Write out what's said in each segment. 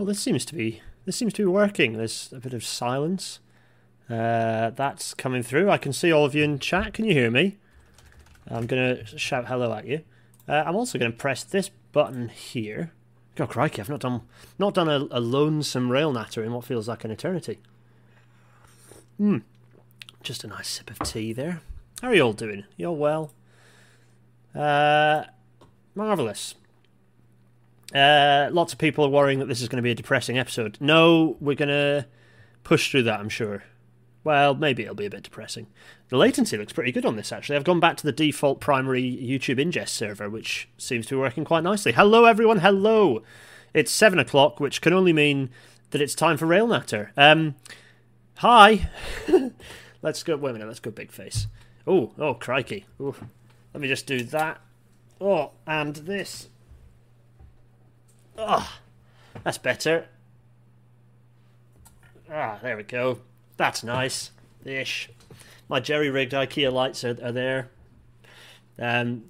Oh, this seems to be this seems to be working. There's a bit of silence. Uh, that's coming through. I can see all of you in chat. Can you hear me? I'm going to shout hello at you. Uh, I'm also going to press this button here. God crikey, I've not done not done a, a lonesome rail natter in what feels like an eternity. Hmm. Just a nice sip of tea there. How are you all doing? You all well? Uh, marvellous. Uh, lots of people are worrying that this is going to be a depressing episode. No, we're going to push through that, I'm sure. Well, maybe it'll be a bit depressing. The latency looks pretty good on this, actually. I've gone back to the default primary YouTube ingest server, which seems to be working quite nicely. Hello, everyone. Hello. It's 7 o'clock, which can only mean that it's time for Railnatter. Um, hi. let's go. Wait a minute. Let's go big face. Oh, oh, crikey. Ooh. Let me just do that. Oh, and this. Oh, that's better. Ah, there we go. That's nice. Ish. My jerry rigged IKEA lights are, are there. Um,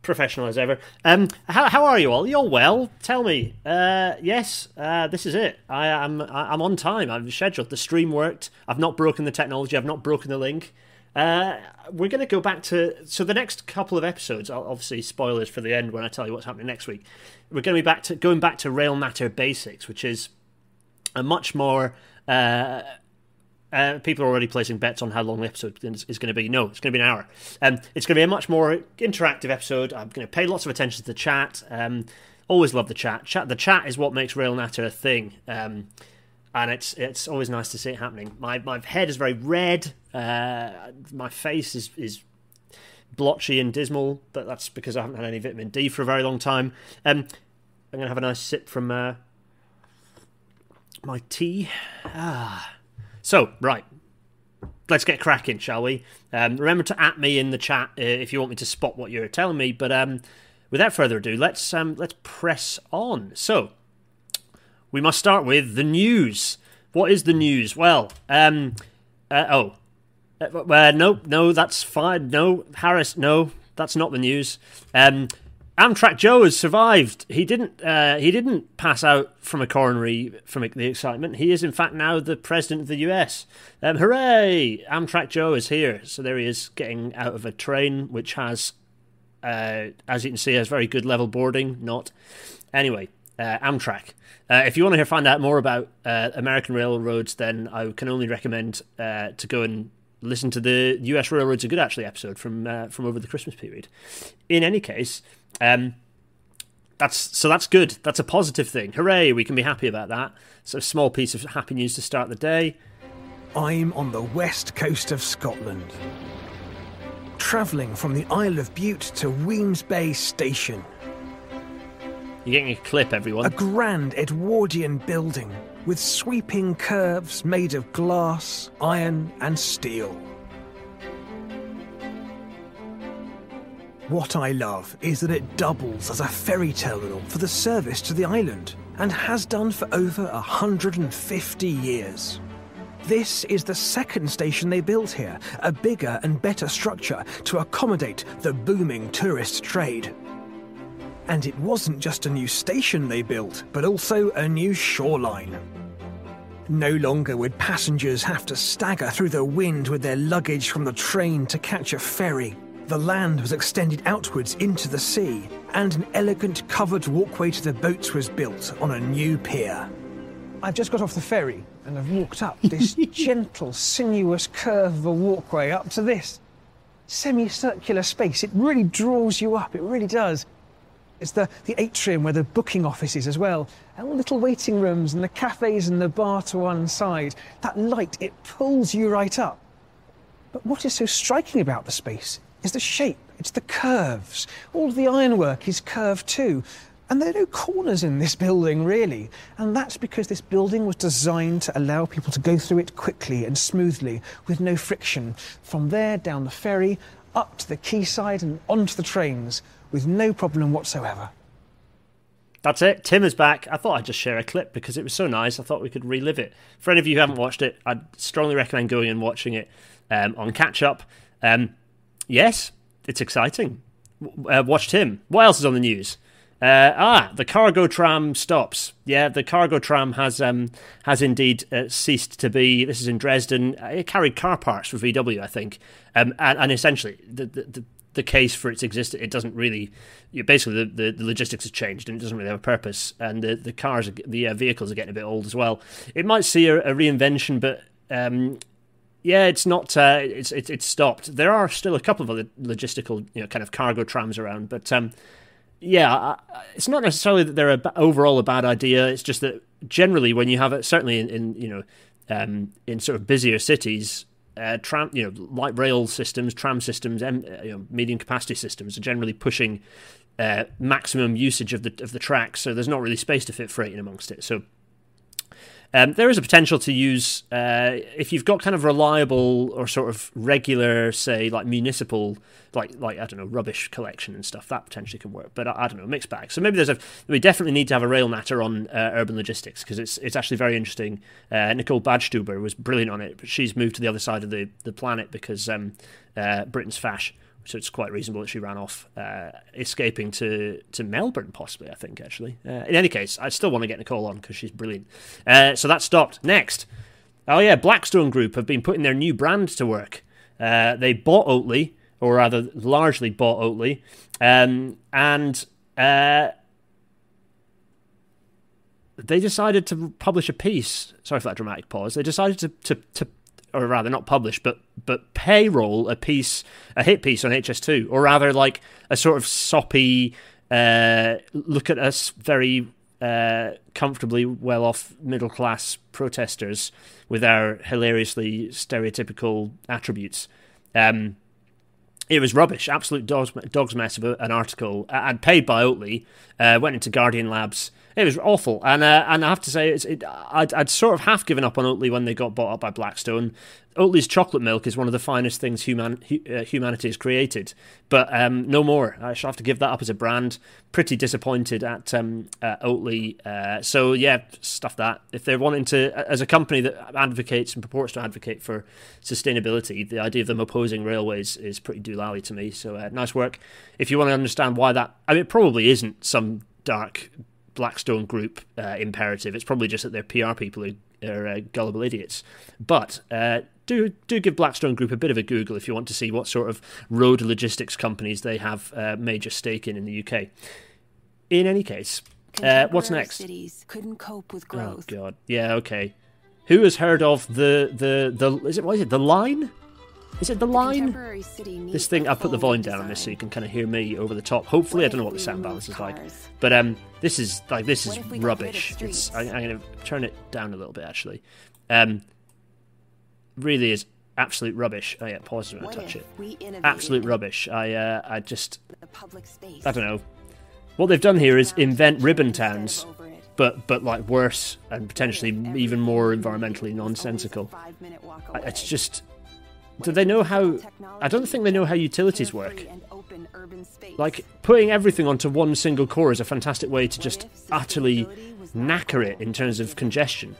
professional as ever. Um, how, how are you all? You all well? Tell me. Uh, yes, uh, this is it. I am I'm on time. I'm scheduled. The stream worked. I've not broken the technology. I've not broken the link. Uh, we're going to go back to so the next couple of episodes. Obviously, spoilers for the end when I tell you what's happening next week. We're going to be back to going back to Railnatter basics, which is a much more uh, uh, people are already placing bets on how long the episode is, is going to be. No, it's going to be an hour. Um, it's going to be a much more interactive episode. I'm going to pay lots of attention to the chat. Um, always love the chat. Chat. The chat is what makes Rail Natter a thing. Um, and it's it's always nice to see it happening. My my head is very red. Uh, my face is is blotchy and dismal, but that's because I haven't had any vitamin D for a very long time. Um, I'm going to have a nice sip from uh, my tea. Ah. So, right. Let's get cracking, shall we? Um, remember to at me in the chat uh, if you want me to spot what you're telling me. But um, without further ado, let's um, let's press on. So, we must start with the news. What is the news? Well, um, uh, oh, uh, no, no, that's fine. No, Harris, no, that's not the news. Um, Amtrak Joe has survived. He didn't. Uh, he didn't pass out from a coronary from the excitement. He is, in fact, now the president of the U.S. Um, hooray! Amtrak Joe is here. So there he is, getting out of a train which has, uh, as you can see, has very good level boarding. Not anyway. Uh, Amtrak. Uh, if you want to find out more about uh, American railroads, then I can only recommend uh, to go and listen to the U.S. Railroads Are Good Actually episode from uh, from over the Christmas period. In any case, um, that's so that's good. That's a positive thing. Hooray! We can be happy about that. So, small piece of happy news to start the day. I'm on the west coast of Scotland, travelling from the Isle of Bute to Wemyss Bay Station. You're getting a clip, everyone. A grand Edwardian building with sweeping curves made of glass, iron, and steel. What I love is that it doubles as a ferry terminal for the service to the island and has done for over 150 years. This is the second station they built here, a bigger and better structure to accommodate the booming tourist trade. And it wasn't just a new station they built, but also a new shoreline. No longer would passengers have to stagger through the wind with their luggage from the train to catch a ferry. The land was extended outwards into the sea, and an elegant covered walkway to the boats was built on a new pier. I've just got off the ferry and I've walked up this gentle, sinuous curve of a walkway up to this semicircular space. It really draws you up, it really does. It's the, the atrium where the booking office is as well, and little waiting rooms and the cafes and the bar to one side. That light, it pulls you right up. But what is so striking about the space is the shape, it's the curves. All the ironwork is curved too. And there are no corners in this building, really. And that's because this building was designed to allow people to go through it quickly and smoothly with no friction. From there, down the ferry, up to the quayside and onto the trains with no problem whatsoever. That's it. Tim is back. I thought I'd just share a clip because it was so nice. I thought we could relive it. For any of you who haven't watched it, I'd strongly recommend going and watching it um, on catch up. Um, Yes, it's exciting. Uh, watched him. What else is on the news? Uh, ah, the cargo tram stops. Yeah, the cargo tram has um, has indeed uh, ceased to be. This is in Dresden. It carried car parts for VW, I think, um, and, and essentially the, the the case for its existence. It doesn't really. You know, basically, the, the, the, logistics has changed and it doesn't really have a purpose. And the the cars, the uh, vehicles are getting a bit old as well. It might see a, a reinvention, but um, yeah, it's not. Uh, it's, it's it's stopped. There are still a couple of other logistical, you know, kind of cargo trams around, but um, yeah, it's not necessarily that they're a, overall a bad idea. It's just that generally, when you have it, certainly in, in you know, um, in sort of busier cities, uh, tram, you know, light rail systems, tram systems, um, you know, medium capacity systems are generally pushing uh, maximum usage of the of the tracks. So there's not really space to fit freight in amongst it. So um, there is a potential to use uh, if you've got kind of reliable or sort of regular, say, like municipal, like like I don't know, rubbish collection and stuff. That potentially can work, but I, I don't know, mixed bag. So maybe there's a we definitely need to have a rail natter on uh, urban logistics because it's it's actually very interesting. Uh, Nicole Badstuber was brilliant on it, but she's moved to the other side of the the planet because um, uh, Britain's fash so it's quite reasonable that she ran off, uh, escaping to, to Melbourne, possibly, I think, actually. Uh, in any case, I still want to get Nicole on because she's brilliant. Uh, so that stopped. Next. Oh, yeah, Blackstone Group have been putting their new brand to work. Uh, they bought Oatly, or rather, largely bought Oatly, um, and uh, they decided to publish a piece. Sorry for that dramatic pause. They decided to, to, to or rather not published, but but payroll a piece, a hit piece on HS2, or rather like a sort of soppy uh, look at us very uh, comfortably well off middle class protesters with our hilariously stereotypical attributes. Um, it was rubbish, absolute dog's, dog's mess of an article. And paid by Oatly, uh, went into Guardian Labs it was awful, and uh, and I have to say, it, I'd, I'd sort of half given up on Oatly when they got bought up by Blackstone. Oatly's chocolate milk is one of the finest things human uh, humanity has created, but um, no more. I shall have to give that up as a brand. Pretty disappointed at um, uh, Oatly. Uh, so yeah, stuff that. If they're wanting to, as a company that advocates and purports to advocate for sustainability, the idea of them opposing railways is pretty doolally to me. So uh, nice work. If you want to understand why that, I mean, it probably isn't some dark Blackstone Group uh, imperative. It's probably just that their PR people are, are uh, gullible idiots. But uh, do do give Blackstone Group a bit of a Google if you want to see what sort of road logistics companies they have a uh, major stake in in the UK. In any case, uh, what's next? Cities couldn't cope with growth. Oh God, yeah, okay. Who has heard of the the the is it what is it the line? Is it the line? This thing, I've put the volume down on this so you can kind of hear me over the top. Hopefully, I don't know what the sound balance is like, but um, this is like this is rubbish. It's I, am going to turn it down a little bit actually. Um, really is absolute rubbish. Oh yeah, pause when I touch it. Absolute rubbish. I uh, I just I don't know. What they've done here is invent ribbon towns, but but like worse and potentially even more environmentally nonsensical. It's just do they know how? I don't think they know how utilities work. Like putting everything onto one single core is a fantastic way to just utterly knacker it in terms of congestion.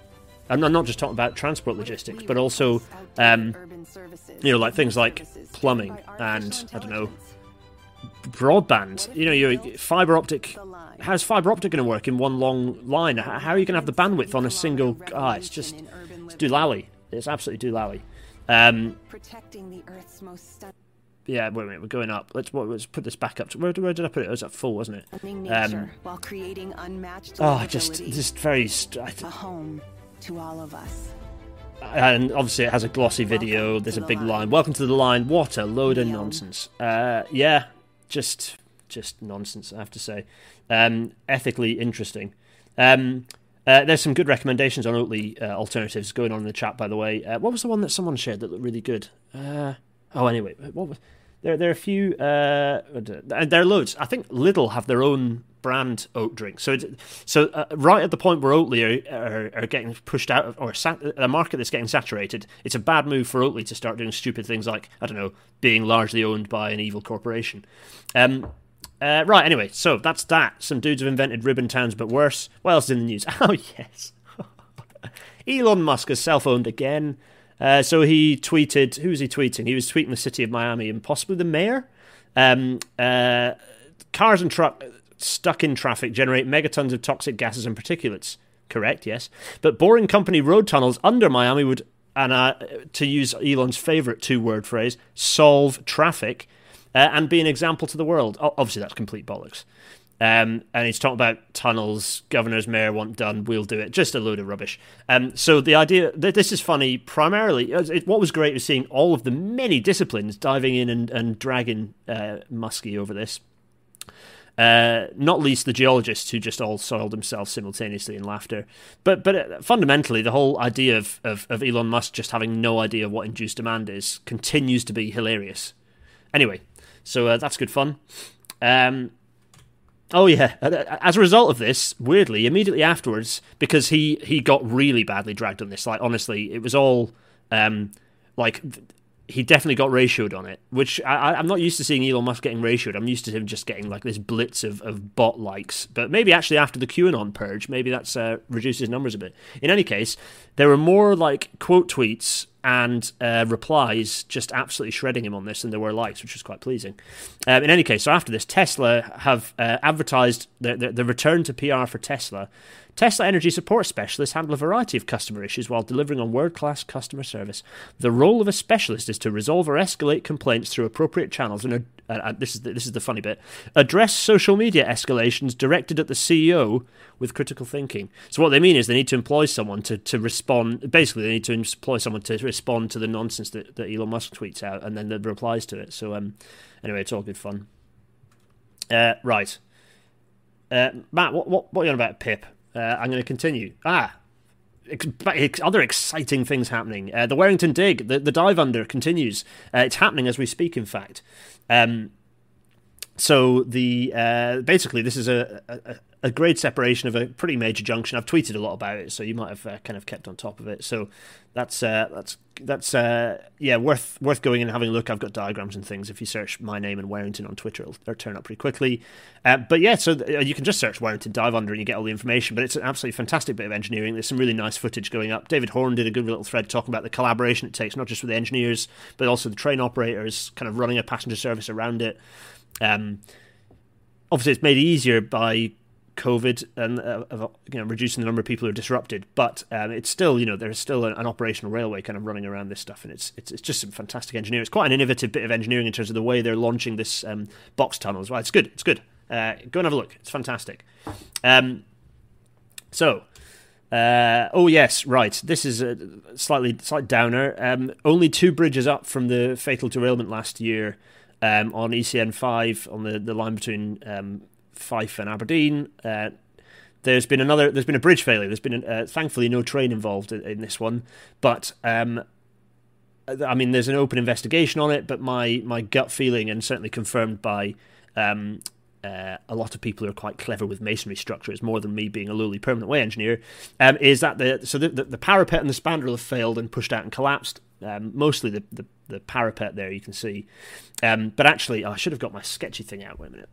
I'm not just talking about transport logistics, but also, um, you know, like things like plumbing and I don't know, broadband. You know, your fiber optic. How's fiber optic going to work in one long line? How are you going to have the bandwidth on a single? Ah, it's just it's doolally. It's absolutely doolally. Um, Protecting the Earth's most yeah, wait a minute, we're going up. Let's what, let's put this back up. To, where, where did I put it? It was at full, wasn't it? Um, while creating unmatched oh, just just very st- a home to all of us. And obviously, it has a glossy video. There's a big line. line. Welcome to the line. What a load of nonsense. Uh, yeah, just just nonsense. I have to say. Um, ethically interesting. Um, uh, there's some good recommendations on Oatly uh, alternatives going on in the chat, by the way. Uh, what was the one that someone shared that looked really good? Uh, oh, anyway, what was, there? There are a few. Uh, there are loads. I think Lidl have their own brand oat drink. So, so uh, right at the point where Oatly are, are, are getting pushed out, of, or sat, a market that's getting saturated, it's a bad move for Oatly to start doing stupid things like I don't know, being largely owned by an evil corporation. Um, uh, right, anyway, so that's that. Some dudes have invented ribbon towns, but worse. What else is in the news? Oh, yes. Elon Musk has self owned again. Uh, so he tweeted, who was he tweeting? He was tweeting the city of Miami and possibly the mayor. Um, uh, cars and truck stuck in traffic generate megatons of toxic gases and particulates. Correct, yes. But boring company road tunnels under Miami would, and uh, to use Elon's favorite two-word phrase, solve traffic uh, and be an example to the world. Obviously, that's complete bollocks. Um, and he's talking about tunnels, governor's mayor want done, we'll do it. Just a load of rubbish. Um, so the idea that this is funny primarily, it, what was great was seeing all of the many disciplines diving in and, and dragging uh, Muskie over this. Uh, not least the geologists who just all soiled themselves simultaneously in laughter. But but uh, fundamentally, the whole idea of, of, of Elon Musk just having no idea what induced demand is continues to be hilarious. Anyway, so uh, that's good fun. Um, Oh yeah. As a result of this, weirdly, immediately afterwards, because he he got really badly dragged on this. Like honestly, it was all um, like he definitely got ratioed on it, which I, am not used to seeing Elon Musk getting ratioed. I'm used to him just getting like this blitz of, of bot likes. But maybe actually after the QAnon purge, maybe that's uh, reduced his numbers a bit. In any case, there were more like quote tweets and uh, replies just absolutely shredding him on this and there were likes, which was quite pleasing. Um, in any case, so after this, Tesla have uh, advertised the, the, the return to PR for Tesla Tesla Energy Support Specialists handle a variety of customer issues while delivering on world class customer service. The role of a specialist is to resolve or escalate complaints through appropriate channels and uh, uh, this is the, this is the funny bit address social media escalations directed at the CEO with critical thinking. So what they mean is they need to employ someone to, to respond. Basically, they need to employ someone to respond to the nonsense that, that Elon Musk tweets out and then the replies to it. So um, anyway, it's all good fun. Uh, right, uh, Matt, what, what what are you on about Pip? Uh, I'm going to continue. Ah, other exciting things happening. Uh, the Warrington dig, the, the dive under continues. Uh, it's happening as we speak, in fact. Um, so the uh, basically this is a, a, a grade separation of a pretty major junction. I've tweeted a lot about it, so you might have uh, kind of kept on top of it. So that's uh, that's that's uh, yeah worth worth going and having a look. I've got diagrams and things. If you search my name and Warrington on Twitter, it'll, it'll turn up pretty quickly. Uh, but yeah, so th- uh, you can just search Warrington dive under and you get all the information. But it's an absolutely fantastic bit of engineering. There's some really nice footage going up. David Horn did a good little thread talking about the collaboration it takes, not just with the engineers, but also the train operators, kind of running a passenger service around it. Um, obviously, it's made easier by COVID and uh, you know reducing the number of people who are disrupted, but um, it's still you know there's still an, an, operational railway kind of running around this stuff, and it's, it's it's just some fantastic engineering. It's quite an innovative bit of engineering in terms of the way they're launching this um, box tunnel as well. It's good. It's good. Uh, go and have a look. It's fantastic. Um, so. Uh, oh yes, right. This is a slightly slight downer. Um, only two bridges up from the fatal derailment last year um, on ECN five on the, the line between um, Fife and Aberdeen. Uh, there's been another. There's been a bridge failure. There's been uh, thankfully no train involved in, in this one, but um, I mean, there's an open investigation on it. But my my gut feeling, and certainly confirmed by um, uh, a lot of people who are quite clever with masonry structures, more than me being a lowly permanent way engineer, um, is that the so the, the, the, parapet and the spandrel have failed and pushed out and collapsed. Um, mostly the, the, the parapet there you can see, um, but actually oh, I should have got my sketchy thing out. Wait a minute.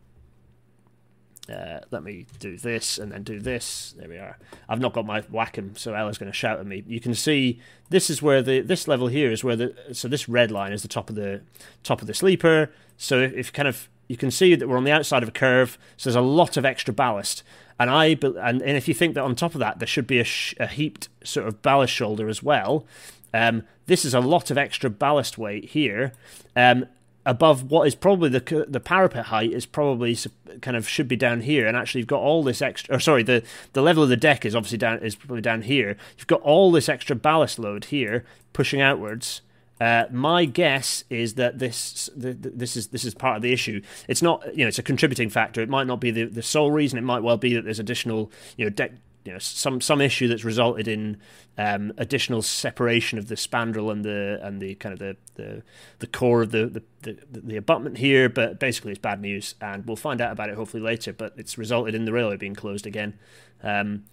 Uh, let me do this and then do this. There we are. I've not got my Wacom, so Ella's going to shout at me. You can see this is where the this level here is where the so this red line is the top of the top of the sleeper. So if, kind of you can see that we're on the outside of a curve, so there's a lot of extra ballast. And I and, and if you think that on top of that there should be a, a heaped sort of ballast shoulder as well, um, this is a lot of extra ballast weight here. Um, above what is probably the the parapet height is probably kind of should be down here, and actually you've got all this extra. Or sorry, the the level of the deck is obviously down is probably down here. You've got all this extra ballast load here pushing outwards. Uh, my guess is that this this is this is part of the issue. It's not you know it's a contributing factor. It might not be the, the sole reason. It might well be that there's additional you know deck you know some some issue that's resulted in um, additional separation of the spandrel and the and the kind of the the, the core of the, the, the the abutment here. But basically, it's bad news, and we'll find out about it hopefully later. But it's resulted in the railway being closed again. Um,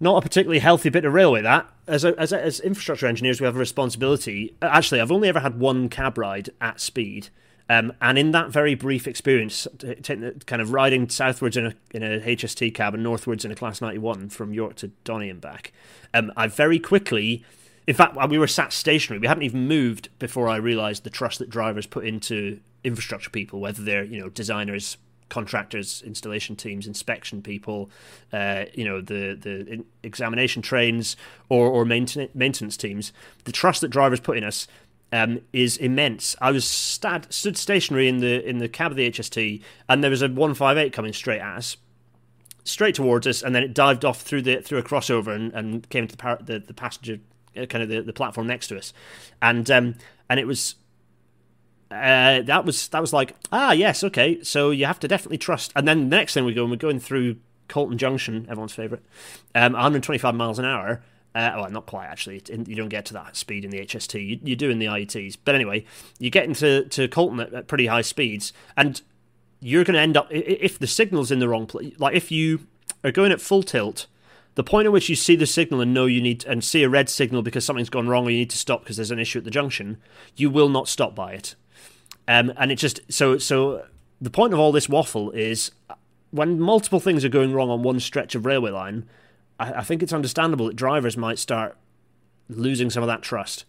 not a particularly healthy bit of railway. That as a, as a, as infrastructure engineers, we have a responsibility. Actually, I've only ever had one cab ride at speed um, and in that very brief experience, t- t- kind of riding southwards in a, in a HST cab and northwards in a Class 91 from York to Donny and back, um, I very quickly, in fact, we were sat stationary. We hadn't even moved before I realised the trust that drivers put into infrastructure people, whether they're you know designers, contractors, installation teams, inspection people, uh, you know, the the examination trains or or maintenance maintenance teams. The trust that drivers put in us um, is immense. I was stood stationary in the in the cab of the HST, and there was a 158 coming straight at us, straight towards us, and then it dived off through the through a crossover and, and came to the, par- the, the passenger uh, kind of the, the platform next to us, and um, and it was. Uh, that was that was like ah yes okay so you have to definitely trust and then the next thing we go and we're going through Colton Junction everyone's favorite um, 125 miles an hour uh, well, not quite actually. You don't get to that speed in the HST. You, you do in the IETs. But anyway, you get into to Colton at, at pretty high speeds, and you're going to end up if the signal's in the wrong place. Like if you are going at full tilt, the point at which you see the signal and know you need and see a red signal because something's gone wrong or you need to stop because there's an issue at the junction, you will not stop by it. Um, and it just so so the point of all this waffle is when multiple things are going wrong on one stretch of railway line I, I think it's understandable that drivers might start losing some of that trust.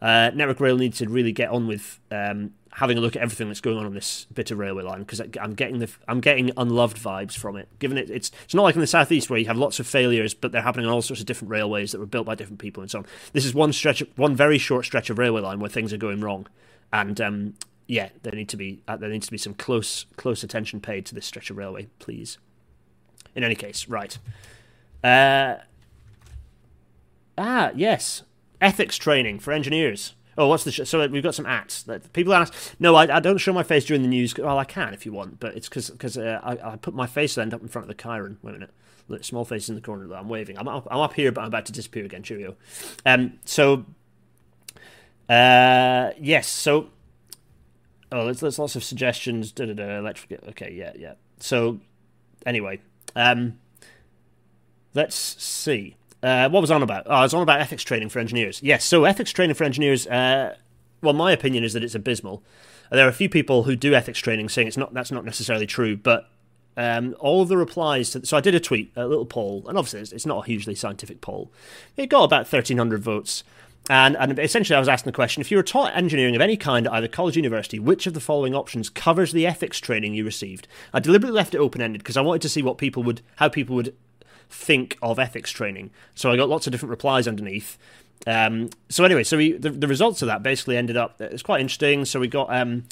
Uh, Network Rail needs to really get on with um, having a look at everything that's going on on this bit of railway line because I'm getting the I'm getting unloved vibes from it. Given it, it's it's not like in the southeast where you have lots of failures, but they're happening on all sorts of different railways that were built by different people and so on. This is one stretch, one very short stretch of railway line where things are going wrong, and um, yeah, there need to be uh, there needs to be some close close attention paid to this stretch of railway, please. In any case, right. Uh, ah, yes. Ethics training for engineers. Oh, what's the sh- so we've got some that people ask. No, I, I, don't show my face during the news. Well, I can if you want, but it's because because uh, I, I, put my face end up in front of the Chiron. Wait a minute, Look, small face in the corner. That I'm waving. I'm up, I'm up here, but I'm about to disappear again. Cheerio. Um. So. Uh. Yes. So. Oh, there's, there's lots of suggestions. Da da da. Electric. Okay. Yeah. Yeah. So. Anyway. Um. Let's see. Uh, what was on about? Oh, I was on about ethics training for engineers. Yes, so ethics training for engineers. Uh, well, my opinion is that it's abysmal. There are a few people who do ethics training saying it's not. That's not necessarily true, but um, all of the replies to. So I did a tweet, a little poll, and obviously it's, it's not a hugely scientific poll. It got about thirteen hundred votes. And, and essentially, I was asking the question if you were taught engineering of any kind at either college or university, which of the following options covers the ethics training you received? I deliberately left it open ended because I wanted to see what people would, how people would think of ethics training. So I got lots of different replies underneath. Um, so anyway, so we, the, the, results of that basically ended up. It's quite interesting. So we got um,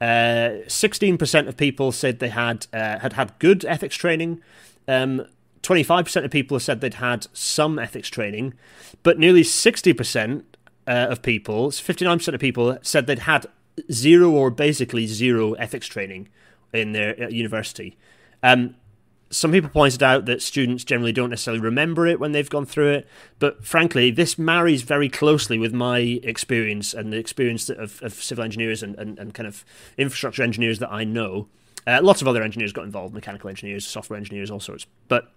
uh, sixteen percent of people said they had uh, had had good ethics training. Um, 25% of people said they'd had some ethics training, but nearly 60% uh, of people, 59% of people, said they'd had zero or basically zero ethics training in their uh, university. Um, some people pointed out that students generally don't necessarily remember it when they've gone through it, but frankly, this marries very closely with my experience and the experience of, of civil engineers and, and, and, kind of infrastructure engineers that I know. Uh, lots of other engineers got involved, mechanical engineers, software engineers, all sorts. But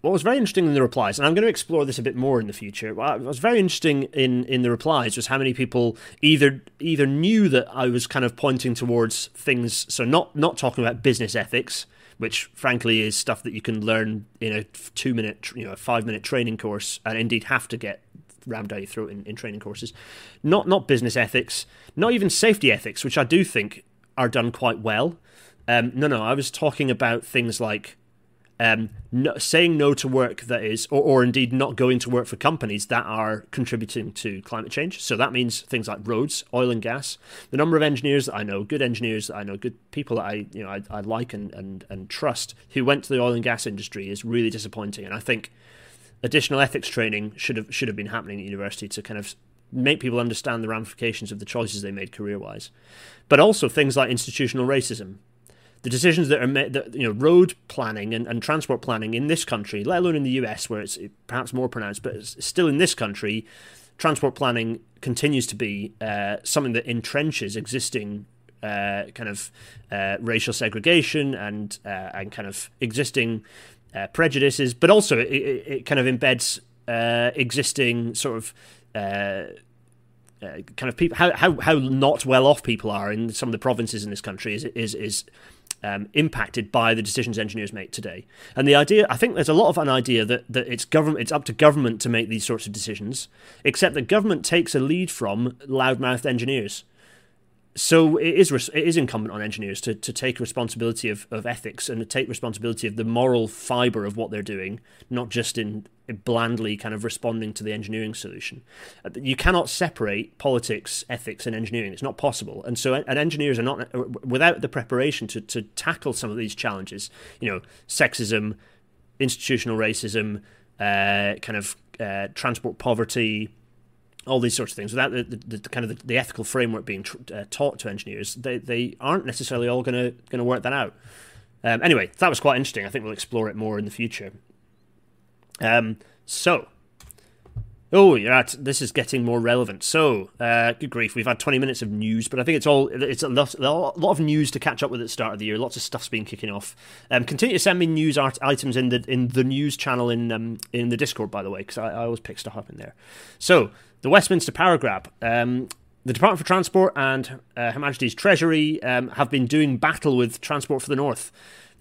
what was very interesting in the replies, and I'm going to explore this a bit more in the future. What was very interesting in, in the replies was how many people either either knew that I was kind of pointing towards things, so not not talking about business ethics, which frankly is stuff that you can learn in a two minute, you know, a five minute training course, and indeed have to get rammed down your throat in, in training courses. Not not business ethics, not even safety ethics, which I do think are done quite well. Um, no, no, I was talking about things like um, no, saying no to work that is, or, or indeed not going to work for companies that are contributing to climate change. So that means things like roads, oil and gas. The number of engineers that I know, good engineers that I know, good people that I you know I, I like and, and and trust who went to the oil and gas industry is really disappointing. And I think additional ethics training should have should have been happening at university to kind of make people understand the ramifications of the choices they made career wise. But also things like institutional racism the decisions that are made, that, you know, road planning and, and transport planning in this country, let alone in the US where it's perhaps more pronounced, but still in this country, transport planning continues to be uh, something that entrenches existing uh, kind of uh, racial segregation and uh, and kind of existing uh, prejudices, but also it, it, kind of embeds uh, existing sort of. kind of people, how, how how not well off people are in some of the provinces in this country is is is um, impacted by the decisions engineers make today. And the idea, I think, there's a lot of an idea that that it's government, it's up to government to make these sorts of decisions, except that government takes a lead from loudmouthed engineers. so it is it is incumbent on engineers to, to take responsibility of, of ethics and to take responsibility of the moral fiber of what they're doing, not just in blandly kind of responding to the engineering solution. Uh, you cannot separate politics, ethics, and engineering. It's not possible. And so, and engineers are not uh, without the preparation to to tackle some of these challenges. You know, sexism, institutional racism, uh, kind of uh, transport poverty all these sorts of things without the, the, the kind of the, the, ethical framework being tr- uh, taught to engineers they, they aren't necessarily all going to going to work that out um, anyway that was quite interesting i think we'll explore it more in the future um, so Oh, you're at. This is getting more relevant. So, uh, good grief, we've had 20 minutes of news, but I think it's all it's a lot, a lot of news to catch up with at the start of the year. Lots of stuff's been kicking off. Um, continue to send me news art- items in the in the news channel in um, in the Discord, by the way, because I, I, always pick stuff up in there. So, the Westminster Power Grab. Um, the Department for Transport and uh, Her Majesty's Treasury um, have been doing battle with Transport for the North.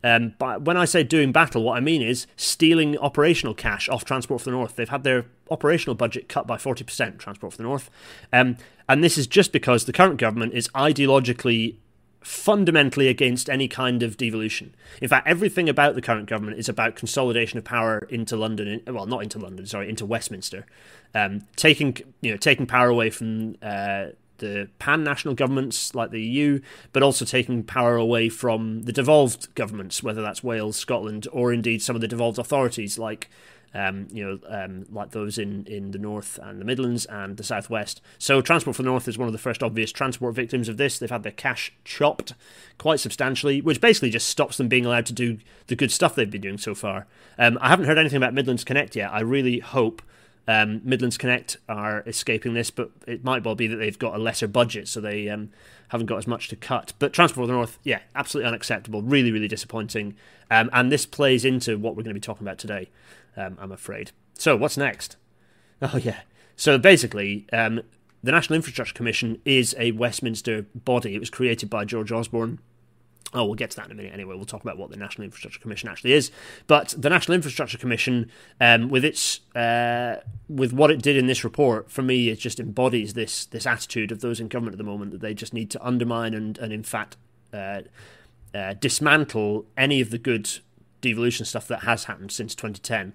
Um, but when I say doing battle, what I mean is stealing operational cash off Transport for the North. They've had their operational budget cut by 40%, Transport for the North. Um, and this is just because the current government is ideologically fundamentally against any kind of devolution. In fact, everything about the current government is about consolidation of power into London. Well, not into London, sorry, into Westminster, um, taking you know taking power away from uh, the pan-national governments like the EU, but also taking power away from the devolved governments, whether that's Wales, Scotland, or indeed some of the devolved authorities like um, you know, um, like those in, in the north and the Midlands and the southwest. So, Transport for the North is one of the first obvious transport victims of this. They've had their cash chopped quite substantially, which basically just stops them being allowed to do the good stuff they've been doing so far. Um, I haven't heard anything about Midlands Connect yet. I really hope um, Midlands Connect are escaping this, but it might well be that they've got a lesser budget, so they um, haven't got as much to cut. But Transport for the North, yeah, absolutely unacceptable, really, really disappointing. Um, and this plays into what we're going to be talking about today um, I'm afraid. So, what's next? Oh, yeah. So, basically, um, the National Infrastructure Commission is a Westminster body. It was created by George Osborne. Oh, we'll get to that in a minute anyway. We'll talk about what the National Infrastructure Commission actually is. But the National Infrastructure Commission, um, with its uh, with what it did in this report, for me, it just embodies this this attitude of those in government at the moment that they just need to undermine and and in fact uh, uh, dismantle any of the good devolution stuff that has happened since 2010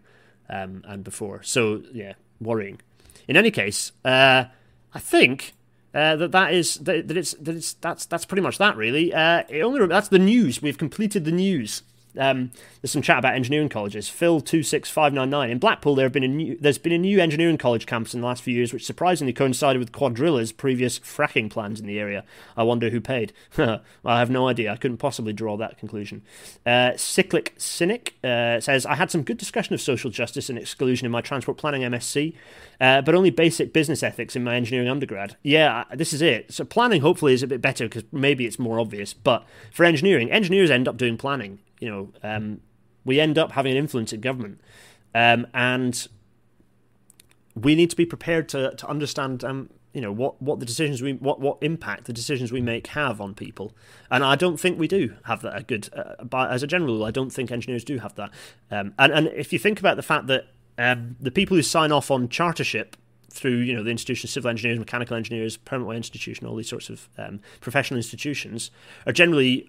um, and before. So yeah, worrying. In any case, uh, I think uh, that that is that, that, it's that it's that's that's pretty much that really. Uh, it only that's the news. We've completed the news. Um, there's some chat about engineering colleges. Phil two six five nine nine in Blackpool. There have been a new there's been a new engineering college campus in the last few years, which surprisingly coincided with Cuadrilla's previous fracking plans in the area. I wonder who paid. I have no idea. I couldn't possibly draw that conclusion. Uh, Cyclic Cynic uh, says I had some good discussion of social justice and exclusion in my transport planning MSc, uh, but only basic business ethics in my engineering undergrad. Yeah, this is it. So planning hopefully is a bit better because maybe it's more obvious. But for engineering, engineers end up doing planning you know, um, we end up having an influence in government, um, and we need to be prepared to to understand. Um, you know what, what the decisions we what what impact the decisions we make have on people, and I don't think we do have that a good. Uh, but as a general rule, I don't think engineers do have that. Um, and and if you think about the fact that um, the people who sign off on chartership through you know the institution of civil engineers, mechanical engineers, permanent way institution, all these sorts of um, professional institutions are generally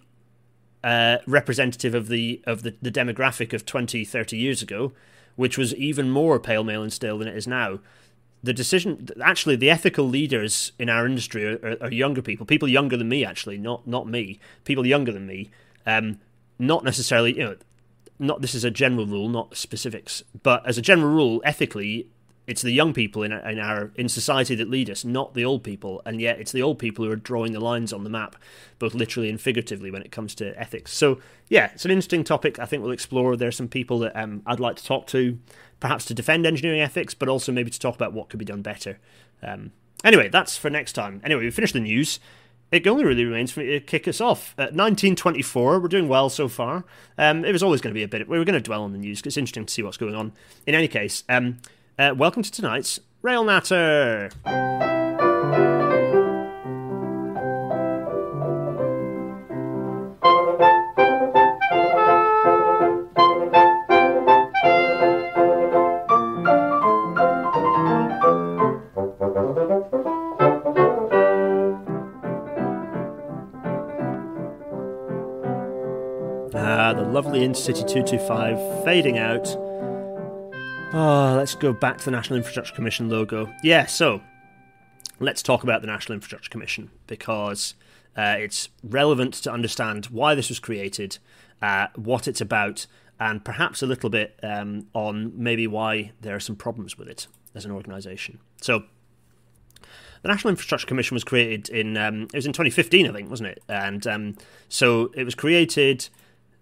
uh, representative of the of the, the demographic of 20, 30 years ago, which was even more pale male and stale than it is now. The decision, actually, the ethical leaders in our industry are, are, are younger people, people younger than me, actually, not not me, people younger than me, um, not necessarily, you know, not this is a general rule, not specifics, but as a general rule, ethically, it's the young people in, in our in society that lead us, not the old people, and yet it's the old people who are drawing the lines on the map, both literally and figuratively, when it comes to ethics. So yeah, it's an interesting topic. I think we'll explore. There are some people that um, I'd like to talk to, perhaps to defend engineering ethics, but also maybe to talk about what could be done better. Um, anyway, that's for next time. Anyway, we finished the news. It only really remains for me to kick us off. At 1924, we're doing well so far. Um, it was always going to be a bit. We were going to dwell on the news because it's interesting to see what's going on. In any case, um, uh, welcome to tonight's Rail Natter. Ah, the lovely InterCity 225 fading out. Oh, let's go back to the National Infrastructure Commission logo. Yeah, so let's talk about the National Infrastructure Commission because uh, it's relevant to understand why this was created, uh, what it's about, and perhaps a little bit um, on maybe why there are some problems with it as an organisation. So, the National Infrastructure Commission was created in um, it was in 2015, I think, wasn't it? And um, so it was created.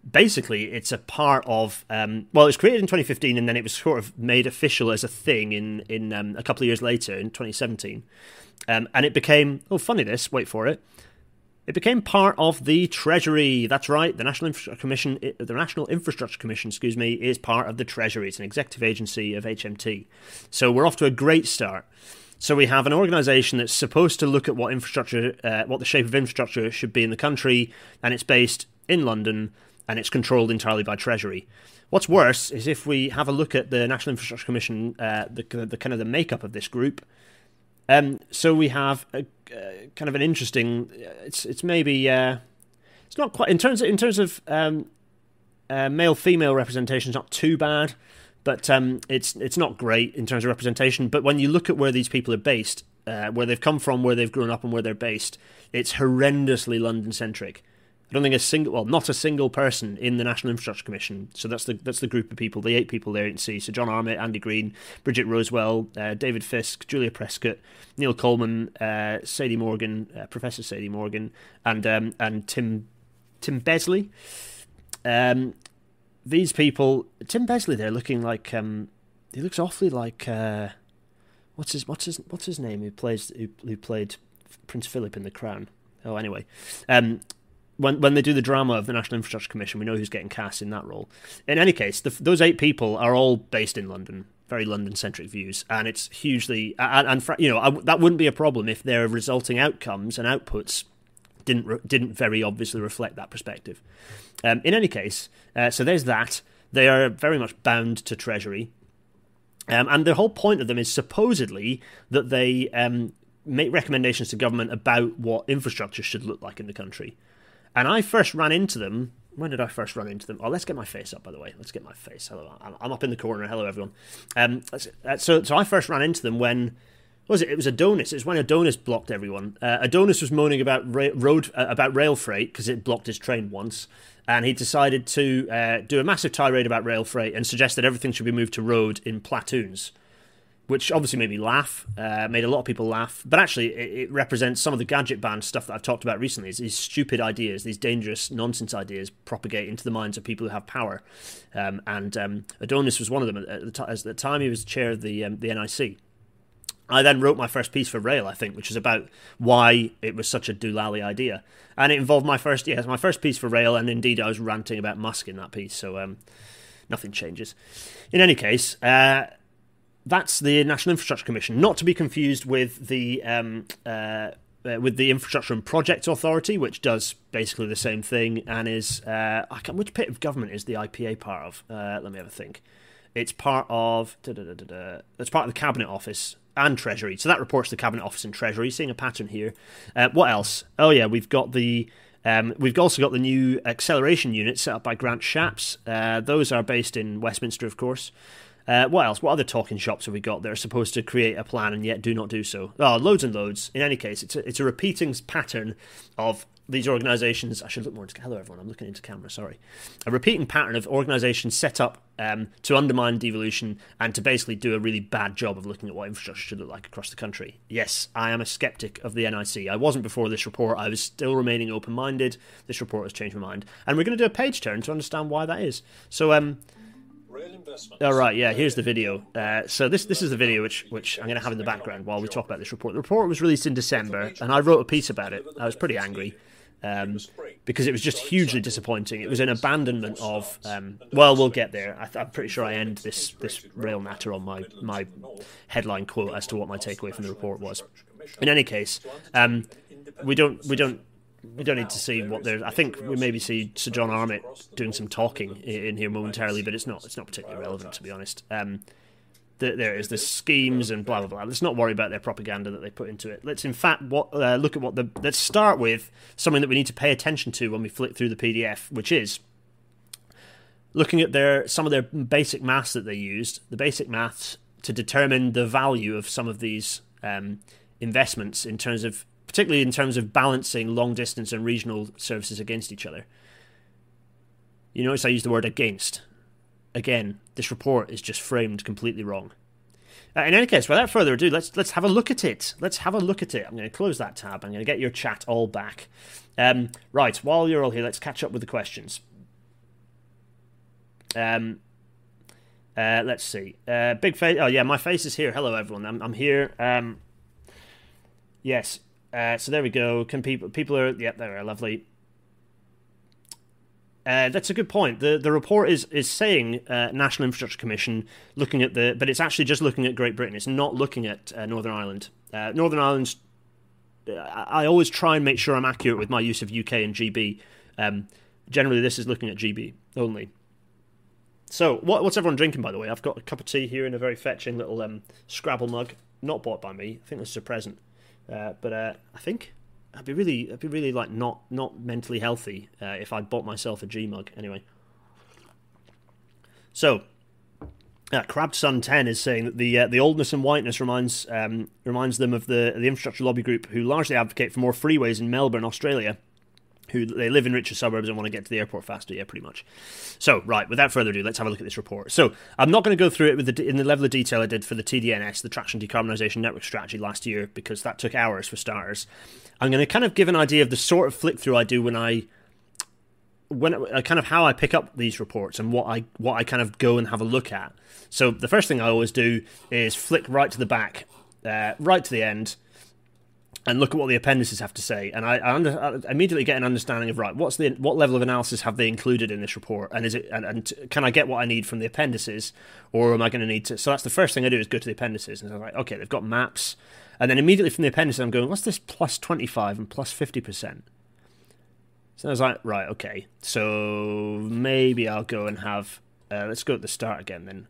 Basically, it's a part of. Um, well, it was created in 2015, and then it was sort of made official as a thing in in um, a couple of years later in 2017, um, and it became. Oh, funny this. Wait for it. It became part of the Treasury. That's right. The National Infrastructure Commission, the National Infrastructure Commission, excuse me, is part of the Treasury. It's an executive agency of HMT. So we're off to a great start. So we have an organisation that's supposed to look at what infrastructure, uh, what the shape of infrastructure should be in the country, and it's based in London, and it's controlled entirely by Treasury. What's worse is if we have a look at the National Infrastructure Commission, uh, the, the kind of the makeup of this group. Um, so we have a, uh, kind of an interesting. It's it's maybe uh, it's not quite in terms of, in terms of um, uh, male female representation. It's not too bad but um, it's it's not great in terms of representation. But when you look at where these people are based, uh, where they've come from, where they've grown up, and where they're based, it's horrendously London centric. I don't think a single, well, not a single person in the National Infrastructure Commission. So that's the that's the group of people, the eight people there you can see. So John Armitt, Andy Green, Bridget Rosewell, uh, David Fisk, Julia Prescott, Neale Coleman, uh, Sadie Morgan, uh, Professor Sadie Morgan, and um, and Tim Tim Besley. Um, these people, Tim Besley, they're looking like um, he looks awfully like uh, what's his what's his what's his name who plays who, who played Prince Philip in The Crown. Oh, anyway, um, when when they do the drama of the National Infrastructure Commission, we know who's getting cast in that role. In any case, the, those eight people are all based in London, very London centric views, and it's hugely and, and you know I, that wouldn't be a problem if their resulting outcomes and outputs didn't didn't very obviously reflect that perspective. Um, in any case, uh, so there's that. They are very much bound to Treasury. Um, and the whole point of them is supposedly that they um, make recommendations to government about what infrastructure should look like in the country. And I first ran into them. When did I first run into them? Oh, let's get my face up, by the way. Let's get my face. Hello, I'm up in the corner. Hello, everyone. Um, uh, so, so I first ran into them when was it? It was Adonis. It was when Adonis blocked everyone. Uh, Adonis was moaning about ra- road uh, about rail freight because it blocked his train once, and he decided to uh, do a massive tirade about rail freight and suggest that everything should be moved to road in platoons, which obviously made me laugh, uh, made a lot of people laugh. But actually, it, it, represents some of the gadgetbahn stuff that I've talked about recently. These stupid ideas, these dangerous nonsense ideas, propagate into the minds of people who have power. Um, and um, Adonis was one of them at the, t- at the time. He was chair of the um, the NIC. I then wrote my first piece for Rail, I think, which is about why it was such a doolally idea, and it involved my first, yes, my first piece for Rail, and indeed I was ranting about Musk in that piece, so um, nothing changes. In any case, uh, that's the National Infrastructure Commission, not to be confused with the um, uh, uh, with the Infrastructure and Projects Authority, which does basically the same thing and is uh, which bit of government is the IPA part of? Uh, let me have a think. It's part of it's part of the Cabinet Office and Treasury. So that reports to the Cabinet Office and Treasury. Seeing a pattern here. Uh, what else? Oh yeah, we've got the. Um, we've also got the new acceleration unit set up by Grant Shapps. Uh, those are based in Westminster, of course. Uh, what else? What other talking shops have we got that are supposed to create a plan and yet do not do so? Oh, loads and loads. In any case, it's a, it's a repeating pattern of these organisations, I should look more into. Hello, everyone. I'm looking into camera. Sorry. A repeating pattern of organisations set up um, to undermine devolution and to basically do a really bad job of looking at what infrastructure should look like across the country. Yes, I am a skeptic of the NIC. I wasn't before this report. I was still remaining open-minded. This report has changed my mind, and we're going to do a page turn to understand why that is. So, um, all right, yeah. Here's the video. Uh, so this this is the video which which I'm going to have in the background while we talk about this report. The report was released in December, and I wrote a piece about it. I was pretty angry um, because it was just hugely disappointing. It was an abandonment of. Um, well, we'll get there. I am pretty sure I end this this rail natter on my my headline quote as to what my takeaway from the report was. In any case, um, we don't we don't we don't need to see what there's. I think we maybe see Sir John Armitt doing some talking in here momentarily, but it's not it's not particularly relevant to be honest. Um, there is the schemes and blah blah blah. Let's not worry about their propaganda that they put into it. Let's in fact what uh, look at what the let's start with something that we need to pay attention to when we flick through the PDF, which is looking at their some of their basic maths that they used, the basic maths to determine the value of some of these um, investments in terms of, particularly in terms of balancing long distance and regional services against each other. You notice I use the word against. Again, this report is just framed completely wrong. Uh, in any case, without further ado, let's let's have a look at it. Let's have a look at it. I'm going to close that tab. I'm going to get your chat all back. Um, right, while you're all here, let's catch up with the questions. Um, uh, let's see. Uh, big face. Oh yeah, my face is here. Hello everyone. I'm I'm here. Um, yes. Uh, so there we go. Can people people are yep, they are lovely. Uh, that's a good point. the The report is is saying uh, National Infrastructure Commission looking at the, but it's actually just looking at Great Britain. It's not looking at uh, Northern Ireland. Uh, Northern Ireland's. uh, I always try and make sure I'm accurate with my use of UK and GB. Um, generally, this is looking at GB only. So, what, what's everyone drinking, by the way? I've got a cup of tea here in a very fetching little um, Scrabble mug, not bought by me. I think this is a present, uh, but uh, I think I'd be really, I'd be really like not not mentally healthy uh, if I bought myself a G mug. Anyway, so uh, Crabbed Sun Ten is saying that the uh, the oldness and whiteness reminds um, reminds them of the the infrastructure lobby group who largely advocate for more freeways in Melbourne, Australia. Who they live in richer suburbs and want to get to the airport faster? Yeah, pretty much. So, right, without further ado, let's have a look at this report. So, I'm not going to go through it with the, in the level of detail I did for the TDNS, the Traction Decarbonisation Network Strategy last year, because that took hours for starters. I'm going to kind of give an idea of the sort of flick through I do when I when uh, kind of how I pick up these reports and what I what I kind of go and have a look at. So the first thing I always do is flick right to the back, uh, right to the end, and look at what the appendices have to say. And I, I, under, I, immediately get an understanding of right, what's the what level of analysis have they included in this report, and is it and, and can I get what I need from the appendices, or am I going to need to? So that's the first thing I do is go to the appendices, and I'm like, okay, they've got maps, and then immediately from the appendices, I'm going, what's this plus twenty five and plus fifty percent? So I was like, right, okay, so maybe I'll go and have. Uh, let's go at the start again then.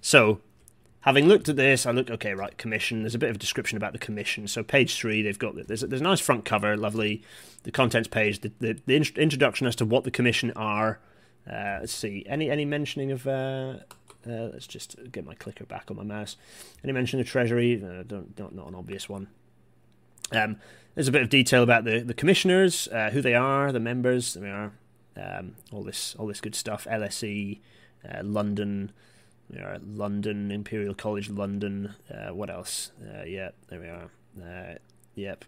So having looked at this, I look okay, right? Commission. There's a bit of a description about the commission. So page three, they've got there's a, there's a nice front cover, lovely. The contents page, the the, the introduction as to what the commission are. Uh, let's see, any any mentioning of. Uh, uh, let's just get my clicker back on my mouse. Any mention of Treasury? Uh, don't, don't, not an obvious one. Um, there's a bit of detail about the the commissioners, uh, who they are, the members. We are. Um, all this all this good stuff. LSE, uh, London. We are at London, Imperial College London. Uh, what else? Uh, yeah, there we are. Uh, yep.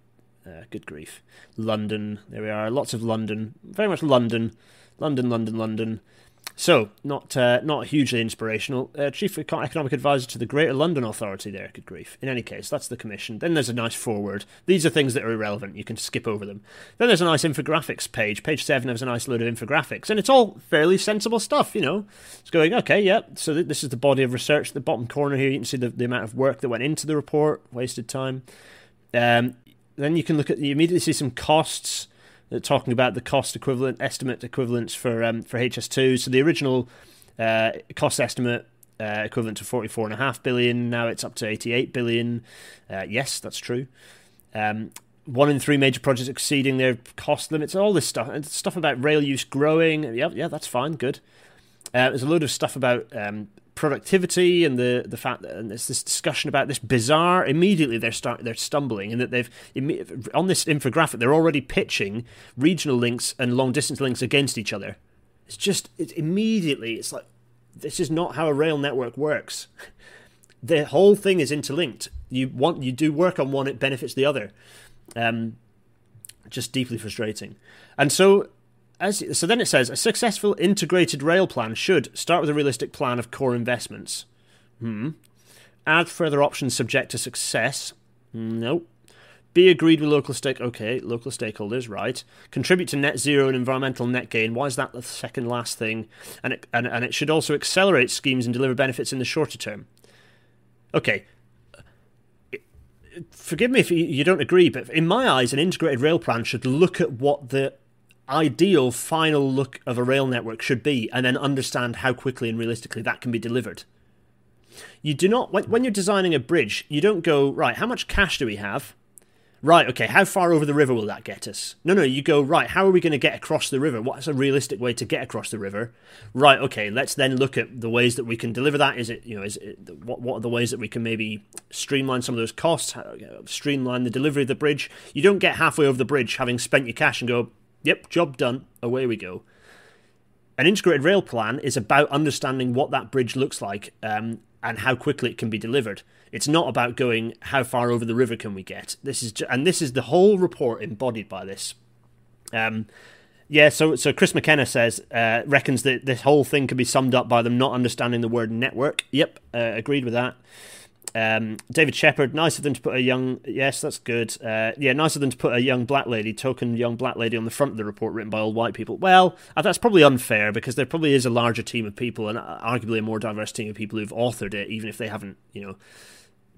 Uh, good grief. London. There we are. Lots of London. Very much London. London, London, London. So, not uh, not hugely inspirational. Uh, Chief Economic Advisor to the Greater London Authority there, good grief. In any case, that's the Commission. Then there's a nice foreword. These are things that are irrelevant. You can skip over them. Then there's a nice infographics page. Page 7 has a nice load of infographics. And it's all fairly sensible stuff, you know. It's going, okay, yeah, so th- this is the body of research. The bottom corner here, you can see the, the amount of work that went into the report, wasted time. Um, then you can look at, you immediately see some costs talking about the cost equivalent estimate equivalents for um, for HS2. So the original uh, cost estimate uh, equivalent to 44.5 billion. Now it's up to 88 billion. Uh, yes, that's true. Um, one in three major projects exceeding their cost limits. All this stuff and stuff about rail use growing. Yeah, yeah, that's fine. Good. Uh, there's a load of stuff about um, productivity and the the fact that and there's this discussion about this bizarre immediately they're start they're stumbling and that they've on this infographic they're already pitching regional links and long distance links against each other. It's just it's immediately it's like this is not how a rail network works. The whole thing is interlinked. You want you do work on one it benefits the other. Um just deeply frustrating. And so as, so then it says a successful integrated rail plan should start with a realistic plan of core investments. Hmm. Add further options subject to success. Nope. Be agreed with local stake. Okay, local stakeholders, right? Contribute to net zero and environmental net gain. Why is that the second last thing? And it, and, and it should also accelerate schemes and deliver benefits in the shorter term. Okay. Forgive me if you don't agree, but in my eyes, an integrated rail plan should look at what the ideal final look of a rail network should be and then understand how quickly and realistically that can be delivered. You do not, when, you're designing a bridge, you don't go, right, how much cash do we have? right, okay, how far over the river will that get us? No, no, you go, right, how are we going to get across the river? What's a realistic way to get across the river? Right, okay, let's then look at the ways that we can deliver that. Is it, you know, is it, what, what are the ways that we can maybe streamline some of those costs, uh, streamline the delivery of the bridge? You don't get halfway over the bridge having spent your cash and go, yep, job done, away we go. An integrated rail plan is about understanding what that bridge looks like um, and how quickly it can be delivered. It's not about going how far over the river can we get. This is and this is the whole report embodied by this. Um, yeah, so so Chris McKenna says uh, reckons that this whole thing can be summed up by them not understanding the word network. Yep, uh, agreed with that. Um, David Shepard, nice of them to put a young. Yes, that's good. Uh, yeah, nice of them to put a young black lady, token young black lady, on the front of the report written by all white people. Well, uh, that's probably unfair because there probably is a larger team of people and uh, arguably a more diverse team of people who've authored it, even if they haven't, you know,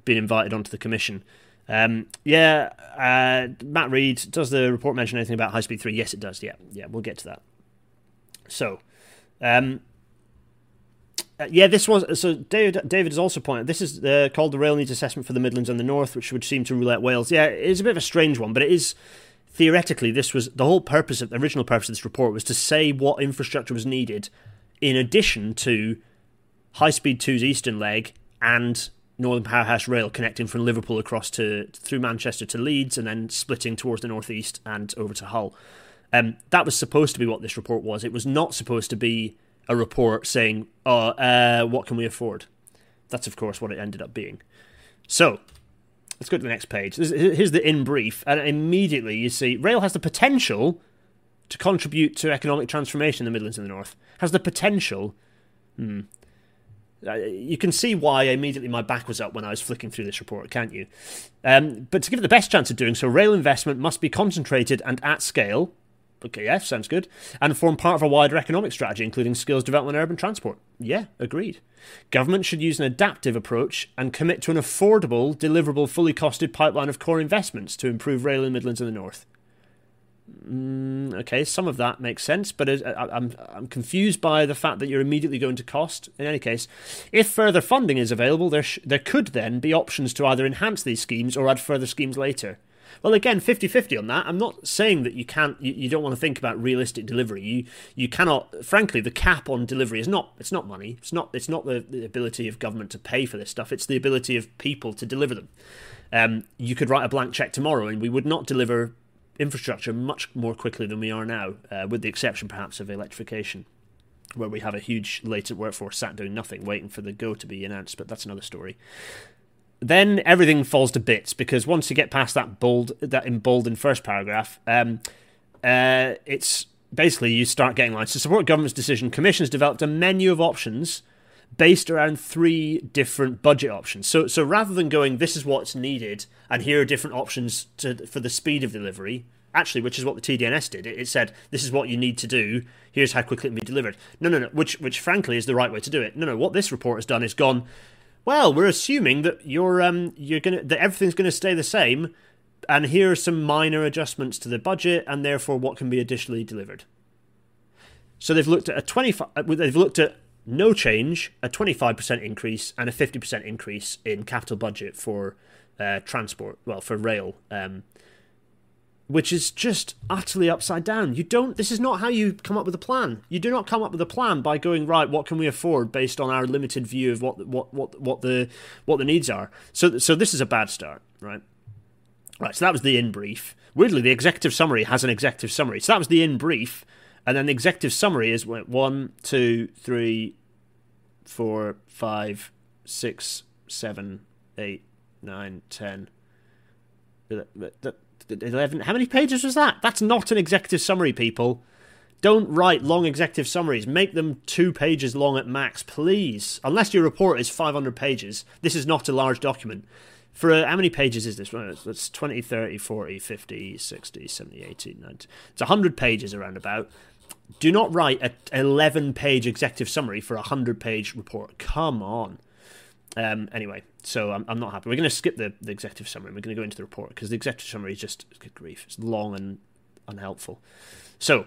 been invited onto the commission. Um, yeah, uh, Matt Reed, does the report mention anything about High Speed 3? Yes, it does. Yeah, yeah, we'll get to that. So, um, yeah, this was so. David David has also pointed. This is uh, called the Rail Needs Assessment for the Midlands and the North, which would seem to rule out Wales. Yeah, it is a bit of a strange one, but it is theoretically this was the whole purpose of the original purpose of this report was to say what infrastructure was needed in addition to High Speed 2's eastern leg and Northern Powerhouse Rail connecting from Liverpool across to through Manchester to Leeds and then splitting towards the northeast and over to Hull. Um, that was supposed to be what this report was. It was not supposed to be a report saying, "Oh, uh, what can we afford?" That's of course what it ended up being. So let's go to the next page. Here's the in brief, and immediately you see rail has the potential to contribute to economic transformation in the Midlands and the North. Has the potential. Hmm. Uh, you can see why immediately my back was up when I was flicking through this report, can't you? Um, but to give it the best chance of doing so, rail investment must be concentrated and at scale Okay, yeah, sounds good. And form part of a wider economic strategy, including skills development and urban transport. Yeah, agreed. Government should use an adaptive approach and commit to an affordable, deliverable, fully costed pipeline of core investments to improve rail in the Midlands and the North. Mm, okay, some of that makes sense, but I'm I'm confused by the fact that you're immediately going to cost. In any case, if further funding is available, there sh- there could then be options to either enhance these schemes or add further schemes later. Well, again, 50-50 on that. I'm not saying that you can't, you, you don't want to think about realistic delivery. You you cannot. Frankly, the cap on delivery is not. It's not money. It's not. It's not the, the ability of government to pay for this stuff. It's the ability of people to deliver them. Um, you could write a blank check tomorrow, and we would not deliver infrastructure much more quickly than we are now, uh, with the exception perhaps of electrification, where we have a huge latent workforce sat doing nothing, waiting for the go to be announced. But that's another story then everything falls to bits because once you get past that bold, that emboldened first paragraph, um, uh, it's basically you start getting lines to support government's decision. Commission's developed a menu of options based around three different budget options. So, so rather than going, this is what's needed, and here are different options to, for the speed of delivery. Actually, which is what the TDNS did. It, it said, this is what you need to do. Here's how quickly it can be delivered. No, no, no. Which, which frankly is the right way to do it. No, no. What this report has done is gone well, we're assuming that you're um you're gonna that everything's gonna stay the same, and here are some minor adjustments to the budget, and therefore what can be additionally delivered. So they've looked at a twenty five. Uh, they've looked at no change, a twenty five percent increase, and a fifty percent increase in capital budget for uh, transport. Well, for rail. Um, which is just utterly upside down. You don't. This is not how you come up with a plan. You do not come up with a plan by going right. What can we afford based on our limited view of what what what what the what the needs are. So so this is a bad start, right? Right. So that was the in brief. Weirdly, the executive summary has an executive summary. So that was the in brief, and then the executive summary is one, two, three, four, five, six, seven, eight, nine, ten. 11 how many pages was that? That's not an executive summary people. Don't write long executive summaries. Make them two pages long at max please. Unless your report is 500 pages. This is not a large document. For uh, how many pages is this? It's 20 30 40 50 60 70 80 90 it's 100 pages around about. Do not write an 11 page executive summary for a 100 page report. Come on um, anyway, so I'm, I'm not happy. We're going to skip the, the executive summary. We're going to go into the report because the executive summary is just good grief. It's long and unhelpful. So,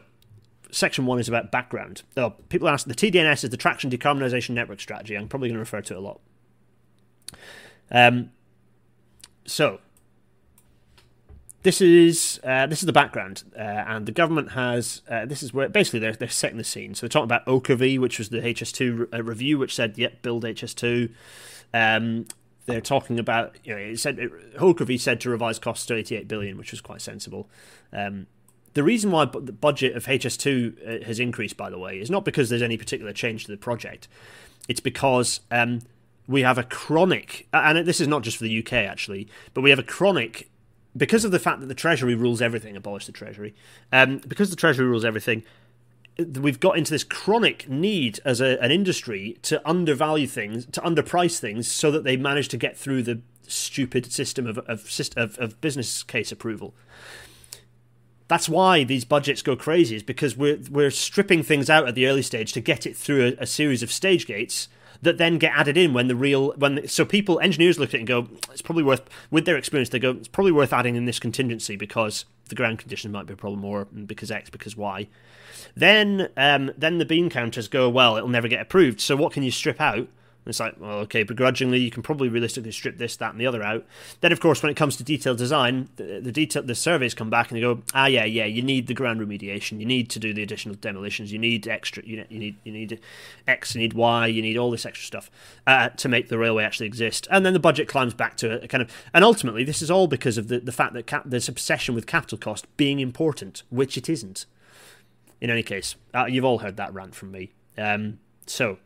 section one is about background. Oh, people ask the TDNS is the Traction Decarbonisation Network Strategy. I'm probably going to refer to it a lot. Um, so, this is uh, this is the background, uh, and the government has uh, this is where basically they're they're setting the scene. So they're talking about Oakervee, which was the HS2 re- uh, review, which said, "Yep, build HS2." Um, they're talking about you know it said Oakervee said to revise costs to 88 billion, which was quite sensible. Um, the reason why the budget of HS2 uh, has increased, by the way, is not because there's any particular change to the project. It's because um, we have a chronic, and this is not just for the UK actually, but we have a chronic because of the fact that the Treasury rules everything, abolish the Treasury, um, because the Treasury rules everything, we've got into this chronic need as a, an industry to undervalue things, to underprice things, so that they manage to get through the stupid system of, of, of, of business case approval. That's why these budgets go crazy, is because we're, we're stripping things out at the early stage to get it through a, a series of stage gates that then get added in when the real when so people engineers look at it and go it's probably worth with their experience they go it's probably worth adding in this contingency because the ground conditions might be a problem or because X because Y. Then um, then the bean counters go well it'll never get approved so what can you strip out it's like, well, okay, begrudgingly, you can probably realistically strip this, that, and the other out. Then, of course, when it comes to detailed design, the, the detail, the surveys come back and they go, ah, yeah, yeah, you need the ground remediation, you need to do the additional demolitions, you need extra, you, you need, you need X, you need Y, you need all this extra stuff uh, to make the railway actually exist. And then the budget climbs back to a kind of, and ultimately, this is all because of the, the fact that cap, there's obsession with capital cost being important, which it isn't. In any case, uh, you've all heard that rant from me. Um, so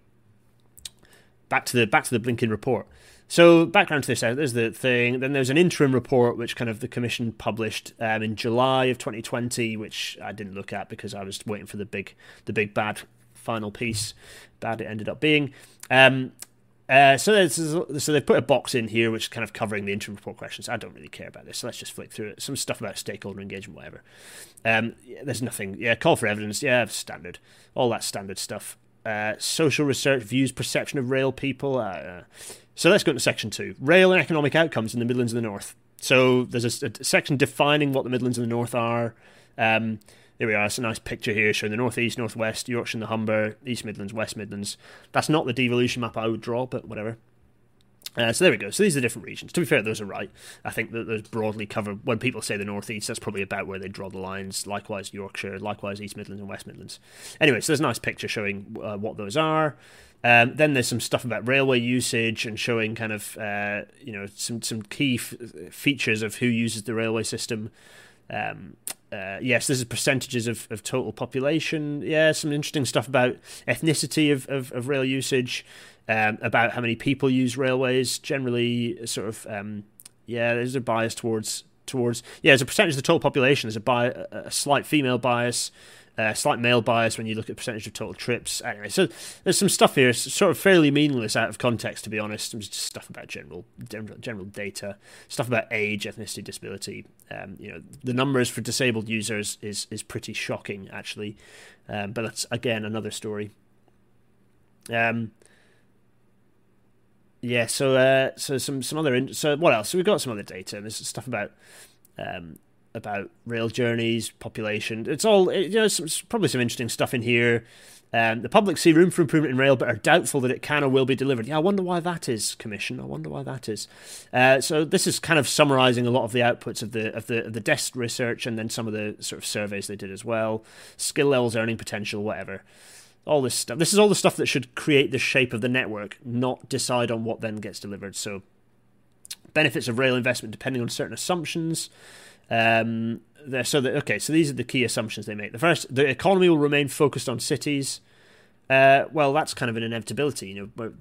back to the back to the blinking report. So background to this, uh, there's the thing. Then there's an interim report which kind of the commission published um, in July of 2020, which I didn't look at because I was waiting for the big the big bad final piece. Bad it ended up being. Um, uh, so, so they've put a box in here which is kind of covering the interim report questions. I don't really care about this, so let's just flick through it. Some stuff about stakeholder engagement, whatever. Um, yeah, there's nothing. Yeah, call for evidence. Yeah, standard. All that standard stuff. Uh, social research views perception of rail people. Uh, so let's go into section two rail and economic outcomes in the Midlands and the North. So there's a, a section defining what the Midlands and the North are. Um, there we are. It's a nice picture here showing the Northeast, Northwest, Yorkshire and the Humber, East Midlands, West Midlands. That's not the devolution map I would draw, but whatever. Uh, so there we go. So these are the different regions. To be fair, those are right. I think that those broadly cover. When people say the northeast, that's probably about where they draw the lines. Likewise, Yorkshire. Likewise, East Midlands and West Midlands. Anyway, so there's a nice picture showing uh, what those are. Um, then there's some stuff about railway usage and showing kind of uh, you know some some key f- features of who uses the railway system. Um, uh, yes, this is percentages of, of total population. Yeah, some interesting stuff about ethnicity of, of, of rail usage um, about how many people use railways. Generally, sort of, um, yeah, there's a bias towards towards yeah, as a percentage of the total population, there's a, bi- a slight female bias. A slight male bias when you look at percentage of total trips. Anyway, so there's some stuff here, it's sort of fairly meaningless out of context, to be honest. It's just stuff about general, general, data, stuff about age, ethnicity, disability. Um, you know, the numbers for disabled users is is pretty shocking, actually. Um, but that's again another story. Um, yeah, so uh, so some some other in- so what else? So we've got some other data. There's stuff about um, about rail journeys, population. It's all you know. Some, probably some interesting stuff in here. Um, the public see room for improvement in rail, but are doubtful that it can or will be delivered. Yeah, I wonder why that is, Commission. I wonder why that is. Uh, so this is kind of summarising a lot of the outputs of the of the of the desk research, and then some of the sort of surveys they did as well. Skill levels, earning potential, whatever all this stuff. This is all the stuff that should create the shape of the network, not decide on what then gets delivered. So, benefits of rail investment depending on certain assumptions. Um, so okay, so these are the key assumptions they make. The first, the economy will remain focused on cities. Uh, well, that's kind of an inevitability. You know,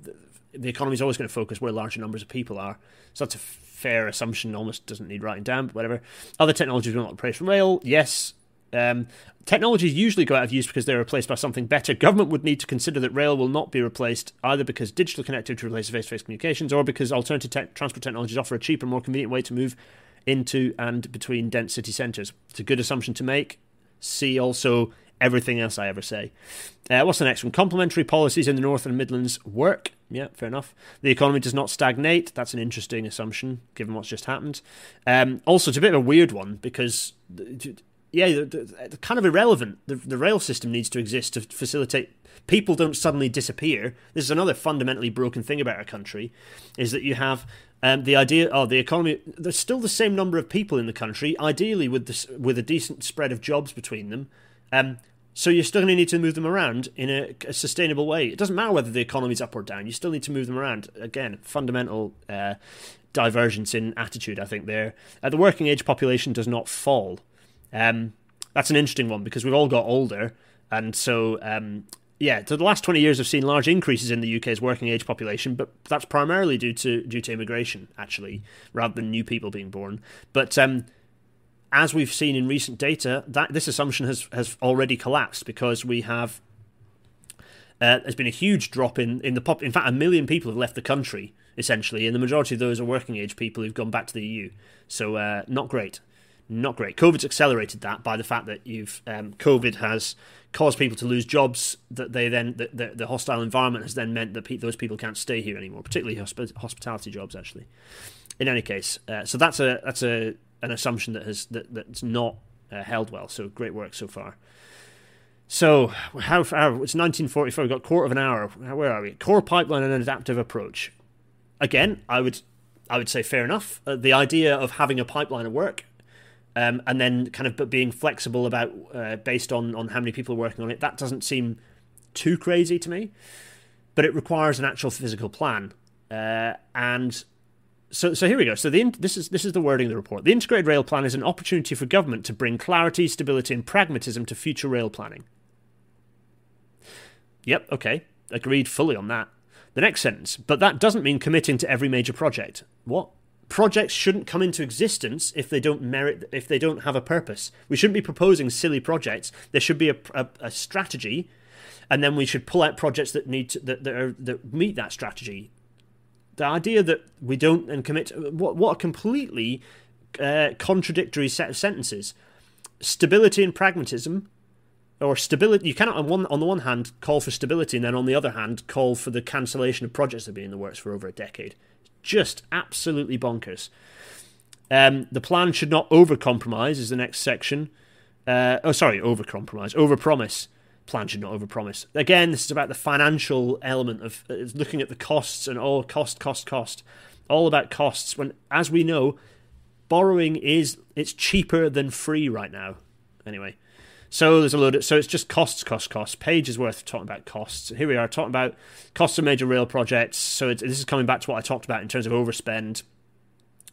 the, economy is always going to focus where larger numbers of people are. So that's a fair assumption. Almost doesn't need writing down, but whatever. Other technologies will not replace rail. Yes, um, technologies usually go out of use because they're replaced by something better. Government would need to consider that rail will not be replaced either because digital connectivity replaces face-to-face communications or because alternative te- transport technologies offer a cheaper, more convenient way to move into and between dense city centres. It's a good assumption to make. See also everything else I ever say. Uh, what's the next one? Complementary policies in the North and Midlands work. Yeah, fair enough. The economy does not stagnate. That's an interesting assumption given what's just happened. Um, also, it's a bit of a weird one because yeah, kind of irrelevant. The, the rail system needs to exist to facilitate. People don't suddenly disappear. This is another fundamentally broken thing about our country, is that you have um, the idea, oh, the economy. There's still the same number of people in the country, ideally with this, with a decent spread of jobs between them. Um, so you're still going to need to move them around in a, a, sustainable way. It doesn't matter whether the economy's up or down. You still need to move them around. Again, fundamental uh, divergence in attitude. I think there. Uh, the working age population does not fall. Um, that's an interesting one because we've all got older, and so um, yeah, so the last twenty years have seen large increases in the UK's working age population, but that's primarily due to due to immigration, actually, rather than new people being born. But um, as we've seen in recent data, that this assumption has has already collapsed because we have uh, there's been a huge drop in in the pop. In fact, a million people have left the country essentially, and the majority of those are working age people who've gone back to the EU. So uh, not great not great. COVID's accelerated that by the fact that you've um, COVID has caused people to lose jobs. That they then the, the, the hostile environment has then meant that pe- those people can't stay here anymore, particularly hosp- hospitality jobs. Actually, in any case, uh, so that's a that's a an assumption that has that that's not uh, held well. So great work so far. So how far? It's 1944. We've got quarter of an hour. Where are we? Core pipeline and an adaptive approach. Again, I would I would say fair enough. Uh, the idea of having a pipeline of work um, and then kind of being flexible about uh, based on on how many people are working on it. That doesn't seem too crazy to me, but it requires an actual physical plan. Uh, and so, so here we go. So the this is this is the wording of the report. The integrated rail plan is an opportunity for government to bring clarity, stability, and pragmatism to future rail planning. Yep. Okay. Agreed fully on that. The next sentence. But that doesn't mean committing to every major project. What? Projects shouldn't come into existence if they don't merit if they don't have a purpose. We shouldn't be proposing silly projects. There should be a, a, a strategy and then we should pull out projects that need to, that, that, are, that meet that strategy. The idea that we don't and commit what what a completely uh, contradictory set of sentences. Stability and pragmatism or stability you cannot on one on the one hand call for stability and then on the other hand call for the cancellation of projects that have been in the works for over a decade just absolutely bonkers. Um, the plan should not overcompromise, is the next section. Uh, oh, sorry, overcompromise, overpromise. Plan should not overpromise. Again, this is about the financial element of uh, looking at the costs and all cost, cost, cost. All about costs. When, as we know, borrowing is it's cheaper than free right now. Anyway, so there's a load of, so it's just costs, costs, costs. Pages worth talking about costs. Here we are talking about costs of major rail projects. So this is coming back to what I talked about in terms of overspend.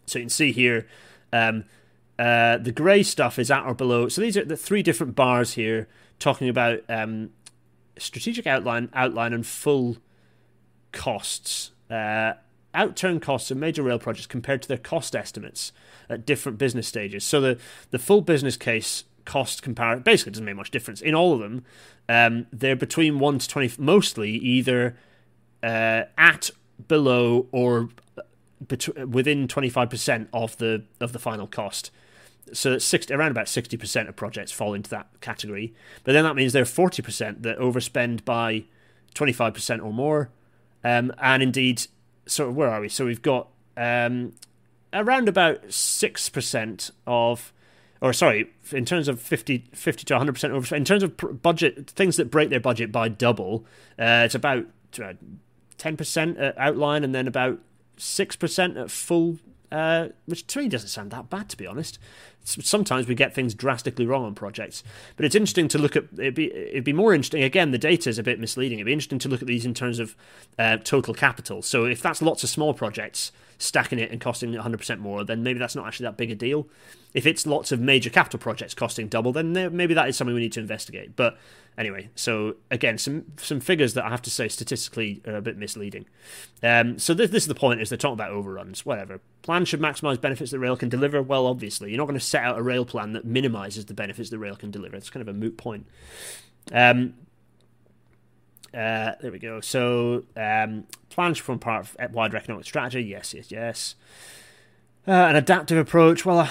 So you can see here, um, uh, the grey stuff is at or below. So these are the three different bars here talking about um, strategic outline, outline, and full costs. Uh, outturn costs of major rail projects compared to their cost estimates at different business stages. So the the full business case cost comparison basically doesn't make much difference in all of them. Um, they're between one to twenty, mostly either uh, at, below, or bet- within twenty five percent of the of the final cost. So 60, around about sixty percent of projects fall into that category. But then that means there are forty percent that overspend by twenty five percent or more. Um, and indeed, so where are we? So we've got um, around about six percent of or sorry, in terms of 50, 50 to 100% over, in terms of budget, things that break their budget by double, uh, it's about uh, 10% at outline and then about 6% at full, uh, which to me doesn't sound that bad, to be honest. Sometimes we get things drastically wrong on projects, but it's interesting to look at. It'd be it'd be more interesting. Again, the data is a bit misleading. It'd be interesting to look at these in terms of uh, total capital. So if that's lots of small projects, stacking it and costing 100% more, then maybe that's not actually that big a deal. If it's lots of major capital projects costing double, then maybe that is something we need to investigate. But anyway, so again, some some figures that I have to say statistically are a bit misleading. Um, so this, this is the point: is they're talking about overruns. Whatever. Plan should maximise benefits that rail can deliver. Well, obviously, you're not going to set out a rail plan that minimises the benefits that rail can deliver. It's kind of a moot point. Um, uh, there we go. So, um, plans from part of wider economic strategy. Yes, yes, yes. Uh, an adaptive approach. Well, uh,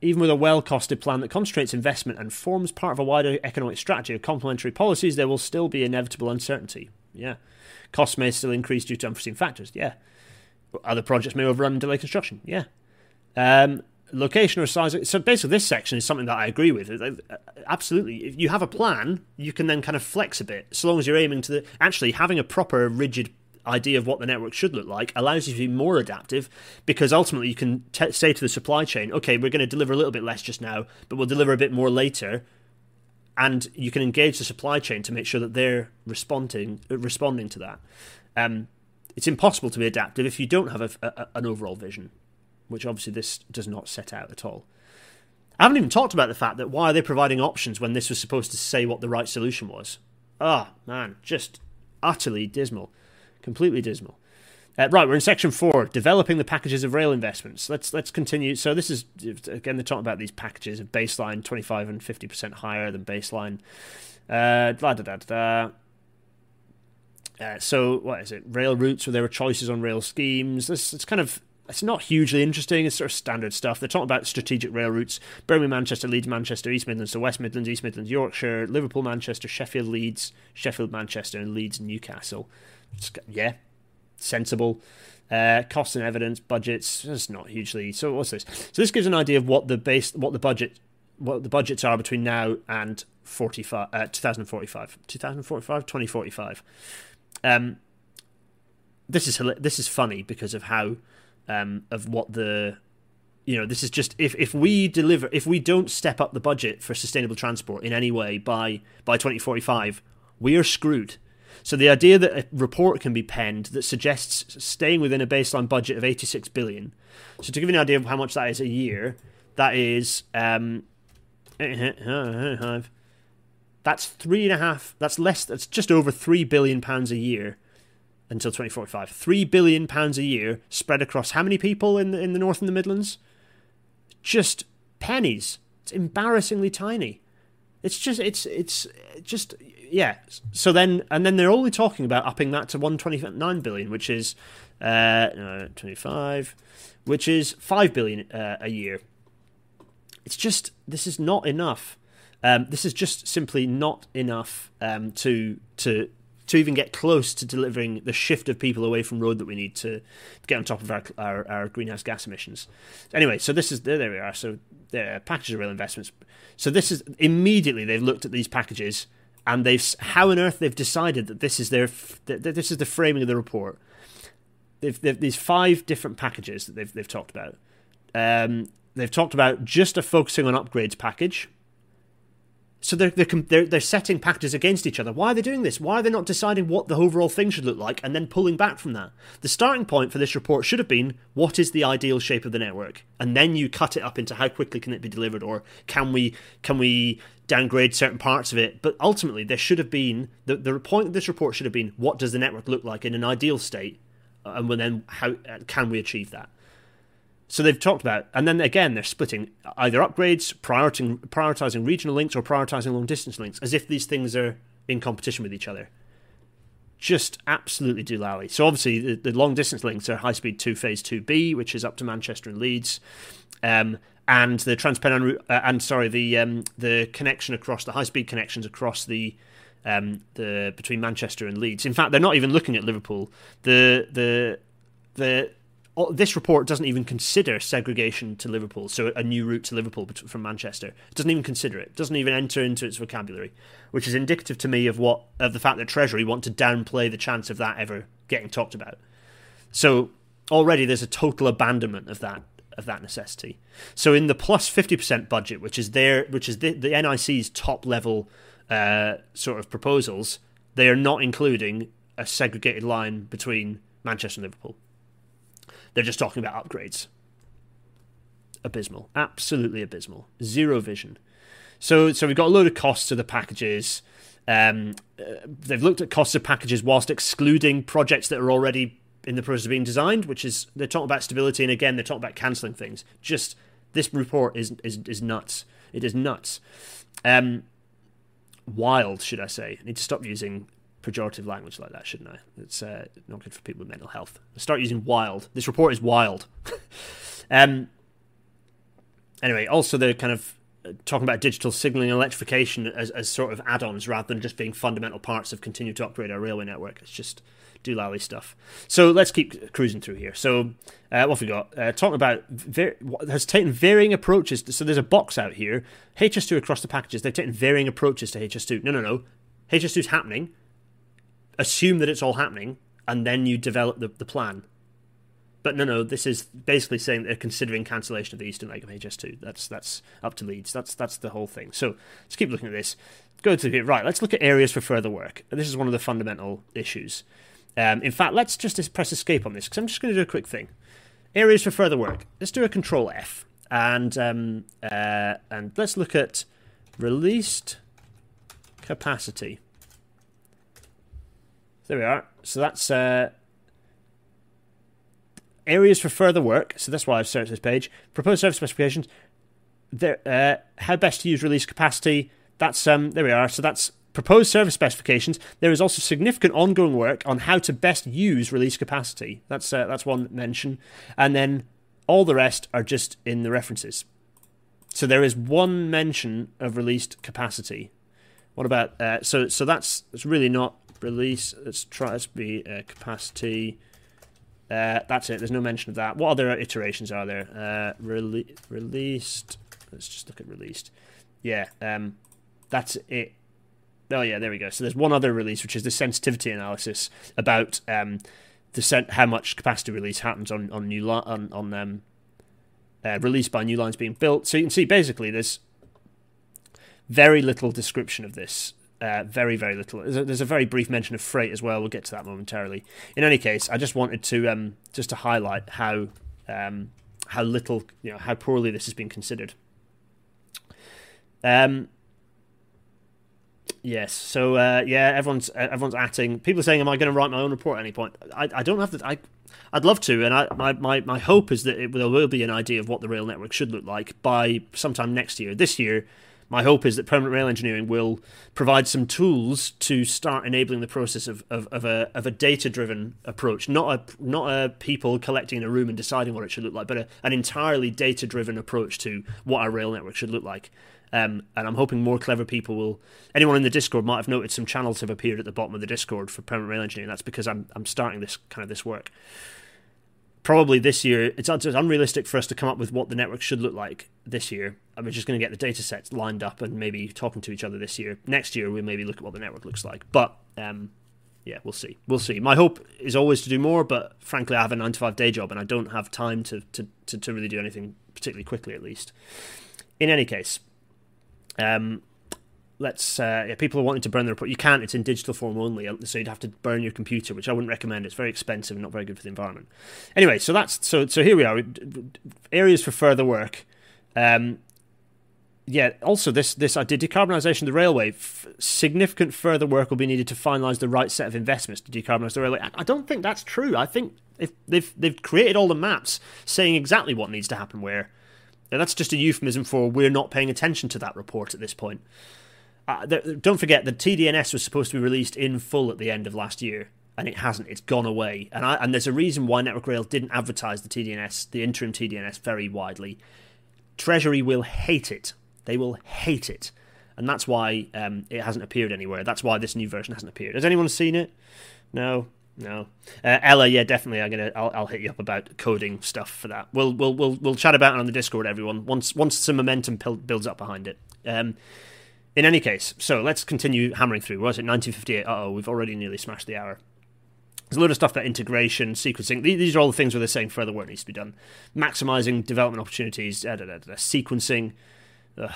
even with a well costed plan that concentrates investment and forms part of a wider economic strategy of complementary policies, there will still be inevitable uncertainty. Yeah. Costs may still increase due to unforeseen factors. Yeah. Other projects may overrun and delay construction. Yeah. Um, location or size. So basically, this section is something that I agree with. Absolutely, if you have a plan, you can then kind of flex a bit, so long as you're aiming to the. Actually, having a proper rigid idea of what the network should look like allows you to be more adaptive because ultimately you can t- say to the supply chain, okay, we're going to deliver a little bit less just now, but we'll deliver a bit more later. And you can engage the supply chain to make sure that they're responding responding to that. Um, it's impossible to be adaptive if you don't have a, a, an overall vision, which obviously this does not set out at all. I haven't even talked about the fact that why are they providing options when this was supposed to say what the right solution was? Ah, oh, man, just utterly dismal. Completely dismal. Uh, right, we're in section four, developing the packages of rail investments. Let's let's continue. So this is again they're talking about these packages of baseline twenty five and fifty percent higher than baseline. Uh, da, da, da, da. Uh, so what is it? Rail routes, where there were choices on rail schemes. This it's kind of it's not hugely interesting. It's sort of standard stuff. They're talking about strategic rail routes: Birmingham, Manchester, Leeds, Manchester, East Midlands to West Midlands, East Midlands, Yorkshire, Liverpool, Manchester, Sheffield, Leeds, Sheffield, Manchester, and Leeds, Newcastle. It's, yeah, sensible. Uh, costs and evidence, budgets. It's not hugely. So what's this? So this gives an idea of what the base, what the budget, what the budgets are between now and 45, uh, 2045, 2045, 2045. Um, this is this is funny because of how um, of what the you know this is just if if we deliver if we don't step up the budget for sustainable transport in any way by by 2045 we are screwed so the idea that a report can be penned that suggests staying within a baseline budget of 86 billion so to give you an idea of how much that is a year that is um, that's three and a half. That's less. That's just over three billion pounds a year until 2045. Three billion pounds a year spread across how many people in the, in the North and the Midlands? Just pennies. It's embarrassingly tiny. It's just. It's it's just yeah. So then and then they're only talking about upping that to 129 billion, which is uh, no, 25, which is five billion uh, a year. It's just this is not enough um, this is just simply not enough um, to to to even get close to delivering the shift of people away from road that we need to, get on top of our, our, our, greenhouse gas emissions. Anyway, so this is there, there we are. So there, packages of real investments. So this is immediately they've looked at these packages and they've how on earth they've decided that this is their that this is the framing of the report. They've, they've these five different packages that they've they've talked about. Um, they've talked about just a focusing on upgrades package so they're, they're, they're, setting packages against each other. Why are they doing this? Why are they not deciding what the overall thing should look like and then pulling back from that? The starting point for this report should have been what is the ideal shape of the network, and then you cut it up into how quickly can it be delivered, or can we can we downgrade certain parts of it. But ultimately, there should have been the the point of this report should have been what does the network look like in an ideal state, and then how can we achieve that? So they've talked about, and then again, they're splitting either upgrades, prioritizing, prioritizing regional links, or prioritizing long distance links, as if these things are in competition with each other. Just absolutely doolally. So obviously, the, the long distance links are high speed two phase two B, which is up to Manchester and Leeds, um, and the Transpennine uh, and sorry, the um, the connection across the high speed connections across the um, the between Manchester and Leeds. In fact, they're not even looking at Liverpool. The the the this report doesn't even consider segregation to Liverpool, so a new route to Liverpool from Manchester. It doesn't even consider it. it. Doesn't even enter into its vocabulary, which is indicative to me of what of the fact that Treasury want to downplay the chance of that ever getting talked about. So already there's a total abandonment of that of that necessity. So in the plus fifty percent budget, which is there, which is the, the NIC's top level uh, sort of proposals, they are not including a segregated line between Manchester and Liverpool. They're just talking about upgrades. Abysmal. Absolutely abysmal. Zero vision. So, so we've got a load of costs to the packages. Um, uh, they've looked at costs of packages whilst excluding projects that are already in the process of being designed, which is they're talking about stability, and again they're talking about cancelling things. Just this report is is is nuts. It is nuts. Um, wild, should I say? I need to stop using pejorative language like that, shouldn't I? It's uh, not good for people with mental health. start using wild. This report is wild. um, anyway, also the kind of talking about digital signalling and electrification as, as sort of add-ons rather than just being fundamental parts of continue to upgrade our railway network. It's just do doolally stuff. So let's keep cruising through here. So uh, what have we got? Uh, talking about ver- has taken varying approaches. To, so there's a box out here. HS2 across the packages. They've taken varying approaches to HS2. No, no, no. HS2 is happening. Assume that it's all happening, and then you develop the, the plan. But no, no. This is basically saying they're considering cancellation of the eastern leg of HS2. That's that's up to Leeds. That's that's the whole thing. So let's keep looking at this. Go to here. Right. Let's look at areas for further work. This is one of the fundamental issues. Um, in fact, let's just press escape on this because I'm just going to do a quick thing. Areas for further work. Let's do a control F and um, uh, and let's look at released capacity. There we are. So that's uh, areas for further work. So that's why I've searched this page. Proposed service specifications. There, uh, how best to use release capacity. That's um, there we are. So that's proposed service specifications, there is also significant ongoing work on how to best use release capacity. That's uh, that's one mention, and then all the rest are just in the references. So there is one mention of released capacity. What about uh, so so that's it's really not release. Let's try let's be uh, capacity. Uh, that's it. There's no mention of that. What other iterations are there? Uh, rele- released. Let's just look at released. Yeah, um, that's it. Oh yeah, there we go. So there's one other release, which is the sensitivity analysis about um, the how much capacity release happens on on new on on um, uh, by new lines being built. So you can see basically there's very little description of this. Uh, very very little. There's a, there's a, very brief mention of freight as well. We'll get to that momentarily. In any case, I just wanted to um, just to highlight how um, how little you know how poorly this has been considered. Um, Yes. So uh, yeah, everyone's uh, everyone's atting. People are saying, "Am I going to write my own report at any point?" I, I don't have to. I I'd love to, and I, my, my, my hope is that it, there will be an idea of what the rail network should look like by sometime next year. This year, my hope is that permanent rail engineering will provide some tools to start enabling the process of, of, of a of a data driven approach, not a not a people collecting in a room and deciding what it should look like, but a, an entirely data driven approach to what our rail network should look like. Um, and I'm hoping more clever people will. Anyone in the Discord might have noted some channels have appeared at the bottom of the Discord for permanent rail engineering. That's because I'm I'm starting this kind of this work. Probably this year, it's, it's unrealistic for us to come up with what the network should look like this year. I'm just going to get the data sets lined up and maybe talking to each other this year. Next year, we'll maybe look at what the network looks like. But um, yeah, we'll see. We'll see. My hope is always to do more, but frankly, I have a nine to five day job and I don't have time to, to, to, to really do anything particularly quickly, at least. In any case, um, let's uh, yeah, people are wanting to burn the report. You can't; it's in digital form only, uh, so you'd have to burn your computer, which I wouldn't recommend. It's very expensive and not very good for the environment. Anyway, so that's so so here we are. Areas for further work. Um, yeah. Also, this this I did decarbonisation of the railway. F- significant further work will be needed to finalise the right set of investments to decarbonise the railway. I, I don't think that's true. I think if they've they've created all the maps saying exactly what needs to happen where. Now, that's just a euphemism for we're not paying attention to that report at this point. Uh, don't forget the TDNS was supposed to be released in full at the end of last year, and it hasn't. It's gone away, and I, and there's a reason why Network Rail didn't advertise the TDNS, the interim TDNS, very widely. Treasury will hate it. They will hate it, and that's why um, it hasn't appeared anywhere. That's why this new version hasn't appeared. Has anyone seen it? No. No, uh, Ella, yeah, definitely. I'm gonna. I'll, I'll hit you up about coding stuff for that. We'll we'll we'll we'll chat about it on the Discord, everyone. Once once some momentum builds up behind it. Um, in any case, so let's continue hammering through. Was it 1958? oh, we've already nearly smashed the hour. There's a lot of stuff about integration, sequencing. These are all the things where they're saying further work needs to be done. Maximizing development opportunities, da, da, da, sequencing. Ugh.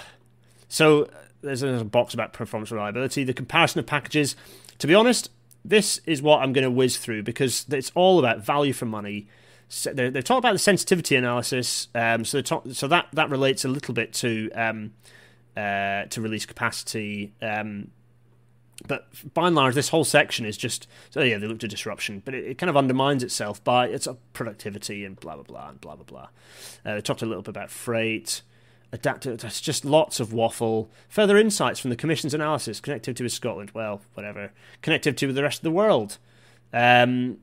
So uh, there's a box about performance reliability. The comparison of packages. To be honest, this is what I'm going to whiz through because it's all about value for money. So they're talking about the sensitivity analysis, um, so talk, so that that relates a little bit to um, uh, to release capacity. Um, but by and large, this whole section is just so yeah they looked to disruption, but it, it kind of undermines itself by its productivity and blah blah blah and blah blah blah. Uh, they talked a little bit about freight adaptive. There's just lots of waffle. Further insights from the Commission's analysis. Connectivity with Scotland. Well, whatever. Connectivity with the rest of the world. Um,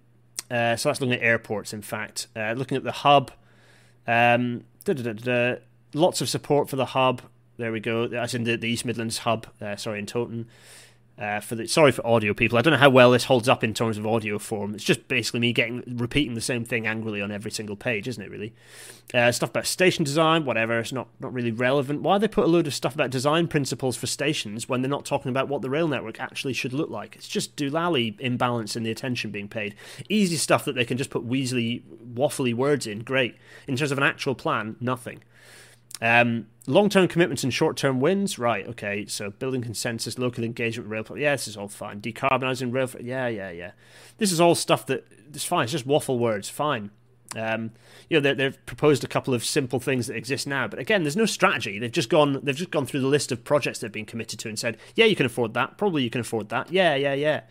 uh, so that's looking at airports, in fact. Uh, looking at the hub. Um, lots of support for the hub. There we go. That's in the, the East Midlands hub. Uh, sorry, in Toton. Uh, for the sorry for audio people. I don't know how well this holds up in terms of audio form. It's just basically me getting repeating the same thing angrily on every single page, isn't it? Really, uh, stuff about station design, whatever. It's not not really relevant. Why they put a load of stuff about design principles for stations when they're not talking about what the rail network actually should look like? It's just doolally imbalance in the attention being paid. Easy stuff that they can just put weaselly, waffly words in. Great. In terms of an actual plan, nothing. Um, long-term commitments and short-term wins, right? Okay, so building consensus, local engagement, rail. Yeah, this is all fine. Decarbonising rail. Yeah, yeah, yeah. This is all stuff that it's fine. It's just waffle words. Fine. Um, you know, they've proposed a couple of simple things that exist now, but again, there's no strategy. They've just gone. They've just gone through the list of projects they've been committed to and said, "Yeah, you can afford that. Probably you can afford that. Yeah, yeah, yeah."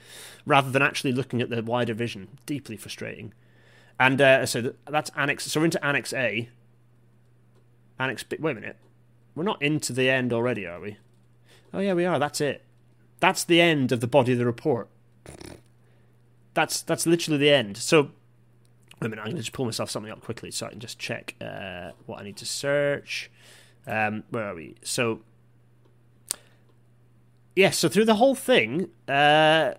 Rather than actually looking at the wider vision. Deeply frustrating. And uh, so that's annex. So we're into Annex A, B. Wait a minute. We're not into the end already, are we? Oh, yeah, we are. That's it. That's the end of the body of the report. That's that's literally the end. So, wait a minute. I'm going to just pull myself something up quickly so I can just check uh, what I need to search. Um, where are we? So, yeah. So through the whole thing, uh,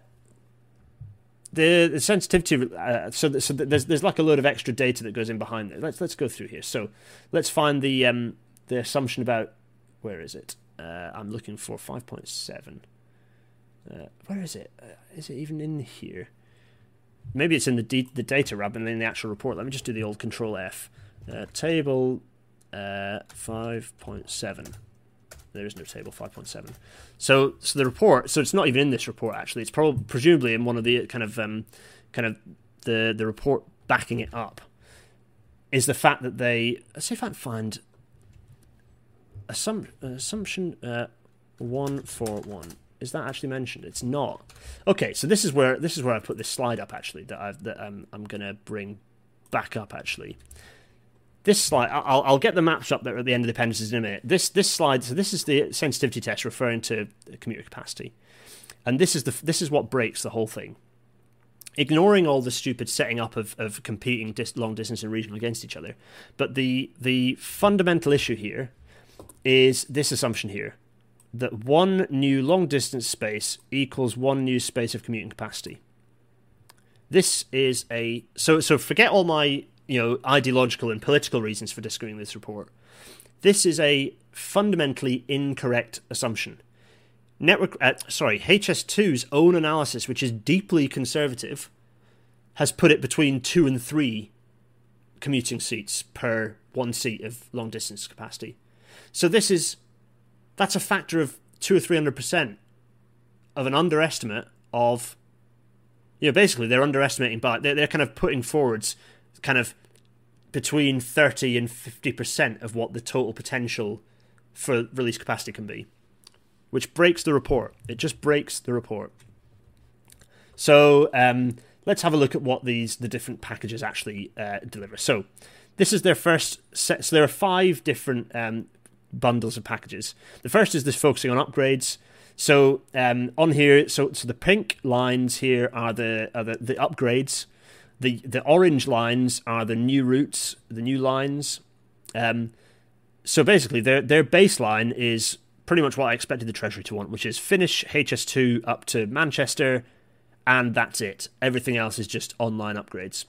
the, sensitivity. Uh, so, so there's there's like a load of extra data that goes in behind it. Let's let's go through here. So let's find the um, the assumption about where is it? Uh, I'm looking for five point seven. Uh, where is it? Uh, is it even in here? Maybe it's in the de- the data rather than in the actual report. Let me just do the old Control F. Uh, table uh, five point seven there is no table 5.7 so so the report so it's not even in this report actually. It's probably presumably in one of the kind of um, kind of the the report backing it up is the fact that they let's see if I can find assum, assumption uh, 141 is that actually mentioned? It's not. Okay so this is where this is where I put this slide up actually that I've that um, I'm to bring back up actually this slide, I'll, I'll get the maps up there at the end of the appendices in a minute. This this slide, so this is the sensitivity test referring to commuter capacity, and this is the this is what breaks the whole thing. Ignoring all the stupid setting up of, of competing dis- long distance and regional against each other, but the the fundamental issue here is this assumption here that one new long distance space equals one new space of commuting capacity. This is a so so forget all my you know ideological and political reasons for disagreeing with this report. This is a fundamentally incorrect assumption. Network, uh, sorry, HS2's own analysis, which is deeply conservative, has put it between two and three commuting seats per one seat of long distance capacity. So this is that's a factor of two or three hundred percent of an underestimate of you know basically they're underestimating by they're, they're kind of putting forwards kind of between 30 and 50% of what the total potential for release capacity can be, which breaks the report. It just breaks the report. So um, let's have a look at what these the different packages actually uh, deliver. So this is their first set. So there are five different um, bundles of packages. The first is this focusing on upgrades. So um, on here, so so the pink lines here are the are the, the upgrades the the orange lines are the new routes, the new lines. Um, so basically, their their baseline is pretty much what I expected the Treasury to want, which is finish HS2 up to Manchester, and that's it. Everything else is just online upgrades.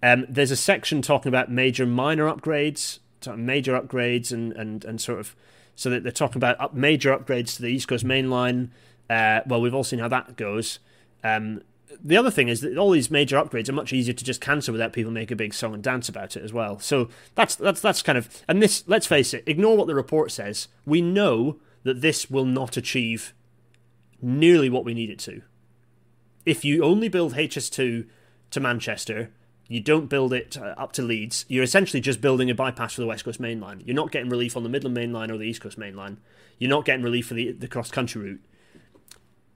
Um, there's a section talking about major minor upgrades, major upgrades, and, and, and sort of so that they're talking about up major upgrades to the East Coast Main Line. Uh, well, we've all seen how that goes. Um, the other thing is that all these major upgrades are much easier to just cancel without people make a big song and dance about it as well. So that's that's that's kind of and this let's face it, ignore what the report says. We know that this will not achieve nearly what we need it to. If you only build HS2 to Manchester, you don't build it uh, up to Leeds, you're essentially just building a bypass for the West Coast Main Line. You're not getting relief on the Midland Main Line or the East Coast Main Line. You're not getting relief for the, the cross country route.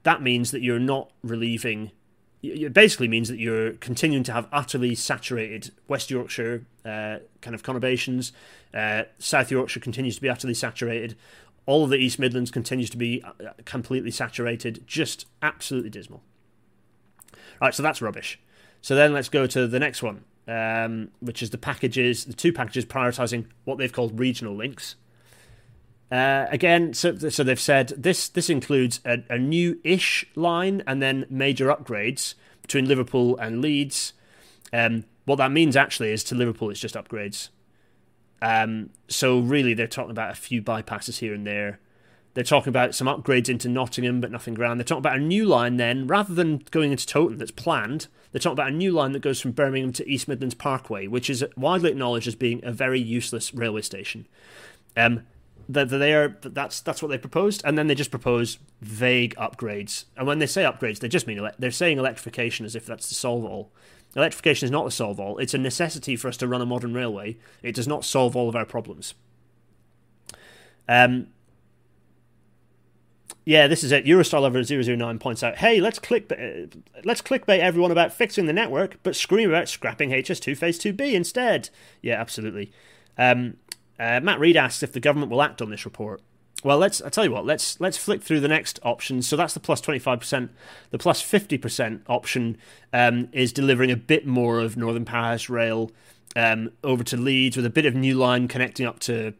That means that you're not relieving it basically means that you're continuing to have utterly saturated West Yorkshire uh, kind of conurbations. Uh, South Yorkshire continues to be utterly saturated. All of the East Midlands continues to be uh, completely saturated. Just absolutely dismal. All right, so that's rubbish. So then let's go to the next one, um, which is the packages, the two packages prioritizing what they've called regional links. Uh, again, so so they've said this this includes a, a new-ish line and then major upgrades between Liverpool and Leeds. Um, what that means actually is to Liverpool, it's just upgrades. Um, so really, they're talking about a few bypasses here and there. They're talking about some upgrades into Nottingham, but nothing grand. They're talking about a new line then, rather than going into Toton that's planned. They're talking about a new line that goes from Birmingham to East Midlands Parkway, which is widely acknowledged as being a very useless railway station. Um, that they are that's that's what they proposed, and then they just propose vague upgrades. And when they say upgrades, they just mean ele- they're saying electrification as if that's the solve all. Electrification is not the solve all. It's a necessity for us to run a modern railway. It does not solve all of our problems. Um, yeah, this is it. Eurostar Lover 009 points out, hey, let's click, uh, let's clickbait everyone about fixing the network, but scream about scrapping HS2 Phase 2B instead. Yeah, absolutely. Um, uh, Matt Reed asks if the government will act on this report. Well, let's. I tell you what. Let's let's flick through the next options. So that's the plus twenty five percent. The plus fifty percent option um, is delivering a bit more of Northern Powerhouse Rail um, over to Leeds with a bit of new line connecting up to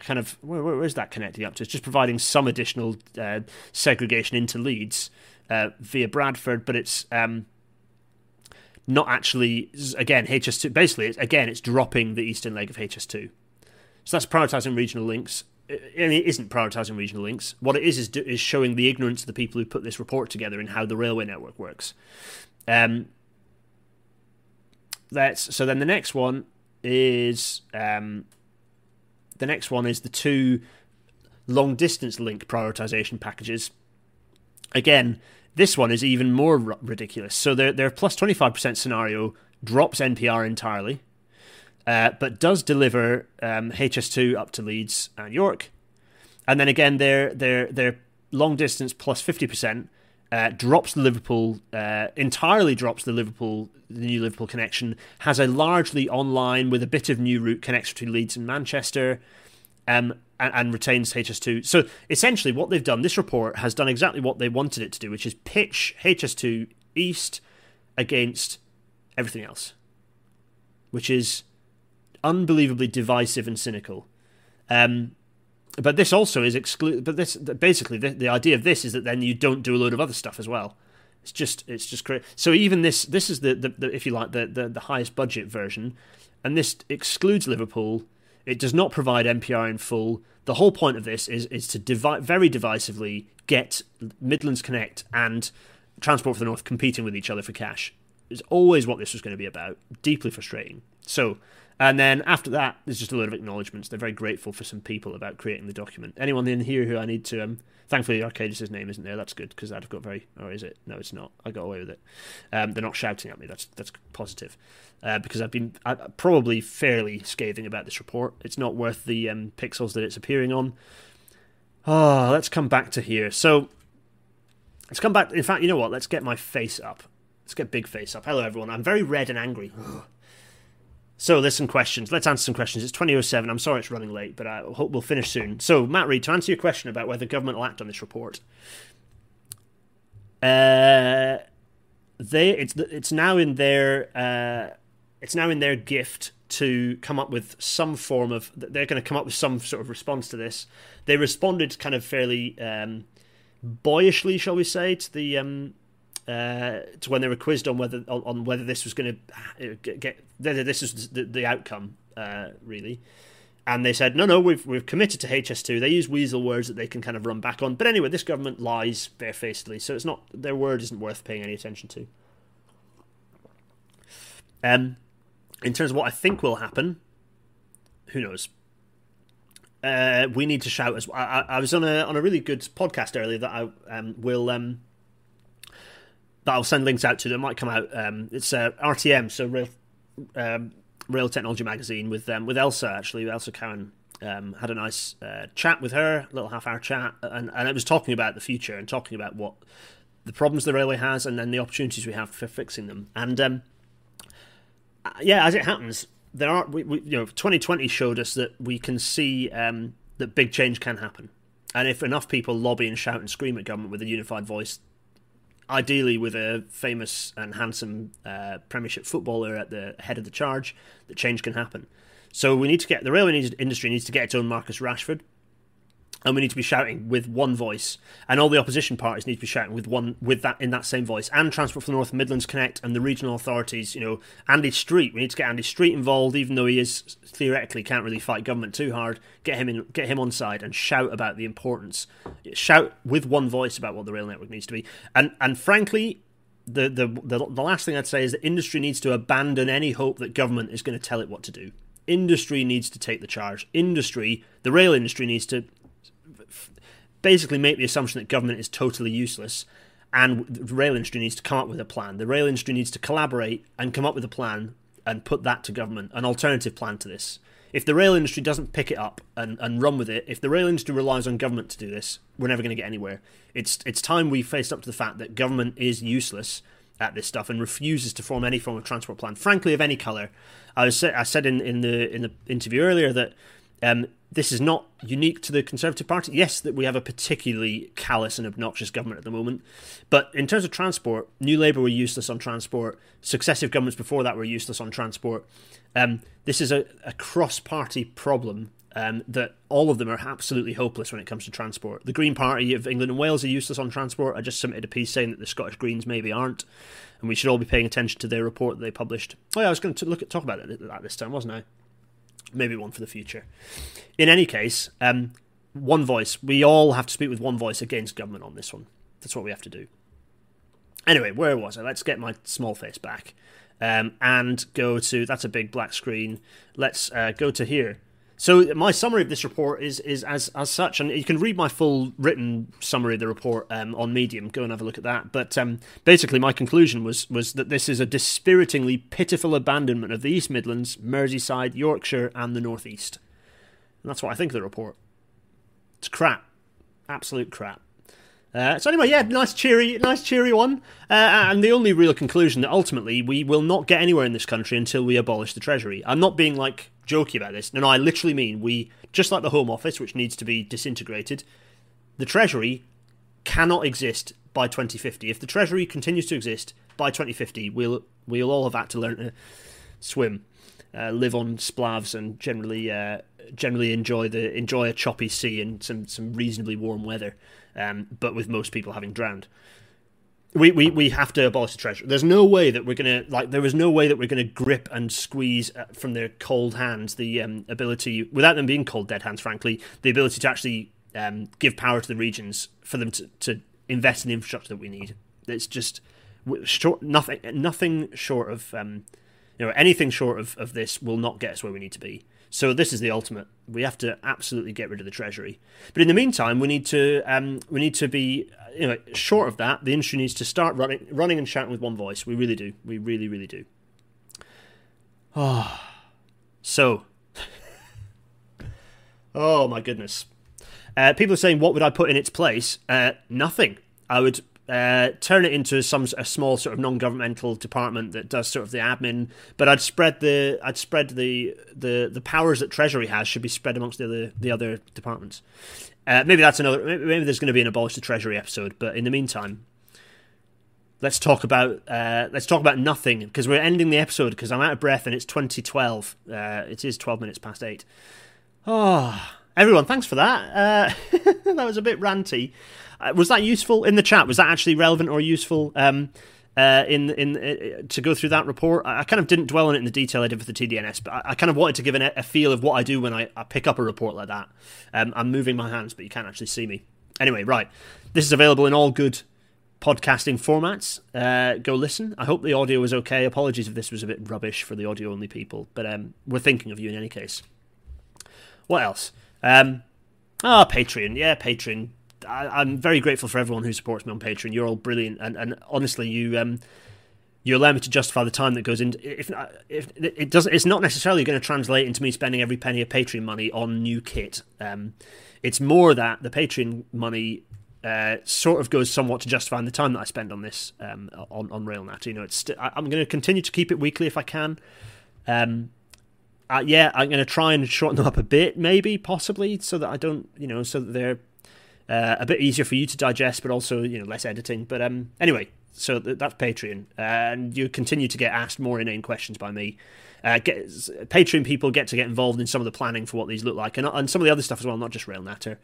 kind of where, where is that connecting up to? It's just providing some additional uh, segregation into Leeds uh, via Bradford, but it's um, not actually again HS2. Basically, it's, again, it's dropping the eastern leg of HS2. So that's prioritizing regional links. And it isn't prioritizing regional links. What it is is, is showing the ignorance of the people who put this report together and how the railway network works. Um, that's so. Then the next one is um, the next one is the two long distance link prioritization packages. Again, this one is even more r- ridiculous. So their their plus twenty five percent scenario drops NPR entirely uh, but does deliver um, HS2 up to Leeds and York. And then again, their their their long distance plus fifty percent uh, drops the Liverpool uh, entirely drops the Liverpool the new Liverpool connection. Has a largely online with a bit of new route connection between Leeds and Manchester. Um, and, and retains HS2. So essentially, what they've done, this report has done exactly what they wanted it to do, which is pitch HS2 East against everything else, which is unbelievably divisive and cynical. Um, but this also is exclude. But this basically the, the idea of this is that then you don't do a load of other stuff as well. It's just it's just crazy. So even this this is the, the, the if you like the, the the highest budget version, and this excludes Liverpool. It does not provide NPR in full. The whole point of this is is to divide very divisively get Midlands Connect and Transport for the North competing with each other for cash. It's always what this was going to be about. Deeply frustrating. So and then after that, there's just a load of acknowledgements. They're very grateful for some people about creating the document. Anyone in here who I need to, um, thankfully Arcadis' name isn't there. That's good because I'd have got very, or is it? No, it's not. I got away with it. Um, they're not shouting at me. That's that's positive uh, because I've been I, probably fairly scathing about this report. It's not worth the um, pixels that it's appearing on. Oh, let's come back to here. So let's come back. In fact, you know what? Let's get my face up. Let's get big face up. Hello, everyone. I'm very red and angry. So there's some questions. Let's answer some questions. It's 2007. I'm sorry it's running late, but I hope we'll finish soon. So, Matt Reed, to answer your question about whether government will act on this report, uh, they it's it's now in their uh, it's now in their gift to come up with some form of they're going to come up with some sort of response to this. They responded kind of fairly um, boyishly, shall we say, to the um, uh, to when they were quizzed on whether on, on whether this was going to uh, get, get whether this is the, the outcome uh, really. And they said, no, no, we've we've committed to HS2. They use weasel words that they can kind of run back on. But anyway, this government lies barefacedly, so it's not their word isn't worth paying any attention to. Um, in terms of what I think will happen, who knows? Uh, we need to shout as well. I, I, was on a on a really good podcast earlier that I um, will um, that I'll send links out to that might come out. Um, it's uh, RTM, so Rail, um, Rail Technology Magazine with um, with Elsa actually. Elsa Cowan um, had a nice uh, chat with her, a little half hour chat, and, and it was talking about the future and talking about what the problems the railway has and then the opportunities we have for fixing them. And um, uh, yeah, as it happens, there are we, we, you know 2020 showed us that we can see um, that big change can happen. And if enough people lobby and shout and scream at government with a unified voice, ideally with a famous and handsome uh, Premiership footballer at the head of the charge, the change can happen. So we need to get the railway industry needs to get its own Marcus Rashford. And we need to be shouting with one voice, and all the opposition parties need to be shouting with one with that in that same voice. And Transport for the North Midlands Connect and the regional authorities, you know, Andy Street. We need to get Andy Street involved, even though he is theoretically can't really fight government too hard. Get him in, get him on side, and shout about the importance. Shout with one voice about what the rail network needs to be. And and frankly, the the the, the last thing I'd say is that industry needs to abandon any hope that government is going to tell it what to do. Industry needs to take the charge. Industry, the rail industry, needs to basically make the assumption that government is totally useless and the rail industry needs to come up with a plan. The rail industry needs to collaborate and come up with a plan and put that to government, an alternative plan to this. If the rail industry doesn't pick it up and, and run with it, if the rail industry relies on government to do this, we're never going to get anywhere. It's it's time we faced up to the fact that government is useless at this stuff and refuses to form any form of transport plan, frankly, of any colour. I was I said in, in the in the interview earlier that um, this is not unique to the Conservative Party. Yes, that we have a particularly callous and obnoxious government at the moment, but in terms of transport, New Labour were useless on transport. Successive governments before that were useless on transport. Um, this is a, a cross-party problem um, that all of them are absolutely hopeless when it comes to transport. The Green Party of England and Wales are useless on transport. I just submitted a piece saying that the Scottish Greens maybe aren't, and we should all be paying attention to their report that they published. Oh yeah, I was going to look at talk about it at this time, wasn't I? Maybe one for the future. In any case, um, one voice. We all have to speak with one voice against government on this one. That's what we have to do. Anyway, where was I? Let's get my small face back um, and go to. That's a big black screen. Let's uh, go to here. So my summary of this report is is as as such, and you can read my full written summary of the report um, on Medium. Go and have a look at that. But um, basically, my conclusion was was that this is a dispiritingly pitiful abandonment of the East Midlands, Merseyside, Yorkshire, and the North East. And that's what I think of the report. It's crap, absolute crap. Uh, so anyway, yeah, nice cheery, nice cheery one. Uh, and the only real conclusion that ultimately we will not get anywhere in this country until we abolish the treasury. I'm not being like jokey about this. No, no, I literally mean we just like the Home Office, which needs to be disintegrated. The treasury cannot exist by 2050. If the treasury continues to exist by 2050, we'll we'll all have had to learn to swim, uh, live on splavs, and generally uh, generally enjoy the enjoy a choppy sea and some some reasonably warm weather um, but with most people having drowned. We, we, we have to abolish the treasury. There's no way that we're gonna like. There is no way that we're gonna grip and squeeze uh, from their cold hands the um, ability, without them being cold dead hands, frankly, the ability to actually um, give power to the regions for them to, to invest in the infrastructure that we need. It's just short, nothing nothing short of um, you know anything short of, of this will not get us where we need to be. So this is the ultimate. We have to absolutely get rid of the treasury. But in the meantime, we need to um, we need to be you know short of that. The industry needs to start running running and shouting with one voice. We really do. We really really do. Oh, so. oh my goodness. Uh, people are saying, what would I put in its place? Uh, nothing. I would uh, turn it into some a small sort of non-governmental department that does sort of the admin. But I'd spread the I'd spread the the, the powers that Treasury has should be spread amongst the other the other departments. Uh, maybe that's another. Maybe there's going to be an abolish the Treasury episode. But in the meantime, let's talk about uh, let's talk about nothing because we're ending the episode because I'm out of breath and it's 2012. Uh, it is 12 minutes past eight. Oh, everyone, thanks for that. Uh, that was a bit ranty. Uh, was that useful in the chat? Was that actually relevant or useful? Um, uh, in in uh, to go through that report. I, I, kind of didn't dwell on it in the detail I did with the TDNS, but I, I kind of wanted to give an, a feel of what I do when I, I pick up a report like that. Um, I'm moving my hands, but you can't actually see me. Anyway, right, this is available in all good podcasting formats. Uh, go listen. I hope the audio was okay. Apologies if this was a bit rubbish for the audio only people, but um, we're thinking of you in any case. What else? Um, ah, Patreon. Yeah, Patreon. I, am very grateful for everyone who supports me on Patreon. You're all brilliant, and, and honestly, you um, you allow me to justify the time that goes into. If if it doesn't, it's not necessarily going to translate into me spending every penny of Patreon money on new kit. Um, it's more that the Patreon money uh, sort of goes somewhat to justifying the time that I spend on this um, on on RailNat. You know, it's st- I'm going to continue to keep it weekly if I can. Um, uh, yeah, I'm going to try and shorten them up a bit, maybe, possibly, so that I don't, you know, so that they're uh, a bit easier for you to digest, but also you know less editing. But um, anyway, so th- that's Patreon, uh, and you continue to get asked more inane questions by me. Uh, get, Patreon people get to get involved in some of the planning for what these look like, and, and some of the other stuff as well, not just Rail Natter.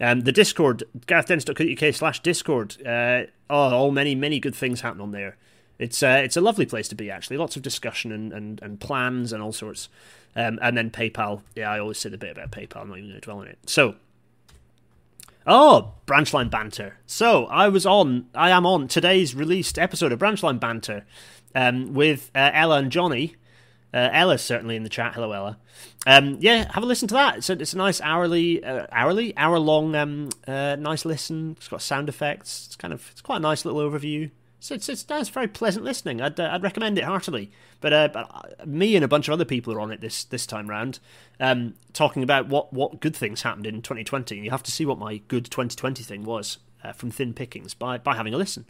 Um, the Discord, garethdennis.co.uk slash Discord. Uh, oh, all many many good things happen on there. It's uh, it's a lovely place to be actually. Lots of discussion and, and, and plans and all sorts. Um, and then PayPal. Yeah, I always say the bit about PayPal. I'm not even going to dwell on it. So Oh, Branchline Banter. So I was on, I am on today's released episode of Branchline Banter um, with uh, Ella and Johnny. Uh, Ella's certainly in the chat. Hello, Ella. Um, yeah, have a listen to that. It's a, it's a nice hourly, uh, hourly, hour long, um, uh, nice listen. It's got sound effects. It's kind of, it's quite a nice little overview. So it's, it's, it's very pleasant listening. I'd, uh, I'd recommend it heartily. But, uh, but uh, me and a bunch of other people are on it this this time round, um, talking about what, what good things happened in 2020. And you have to see what my good 2020 thing was uh, from Thin Pickings by, by having a listen.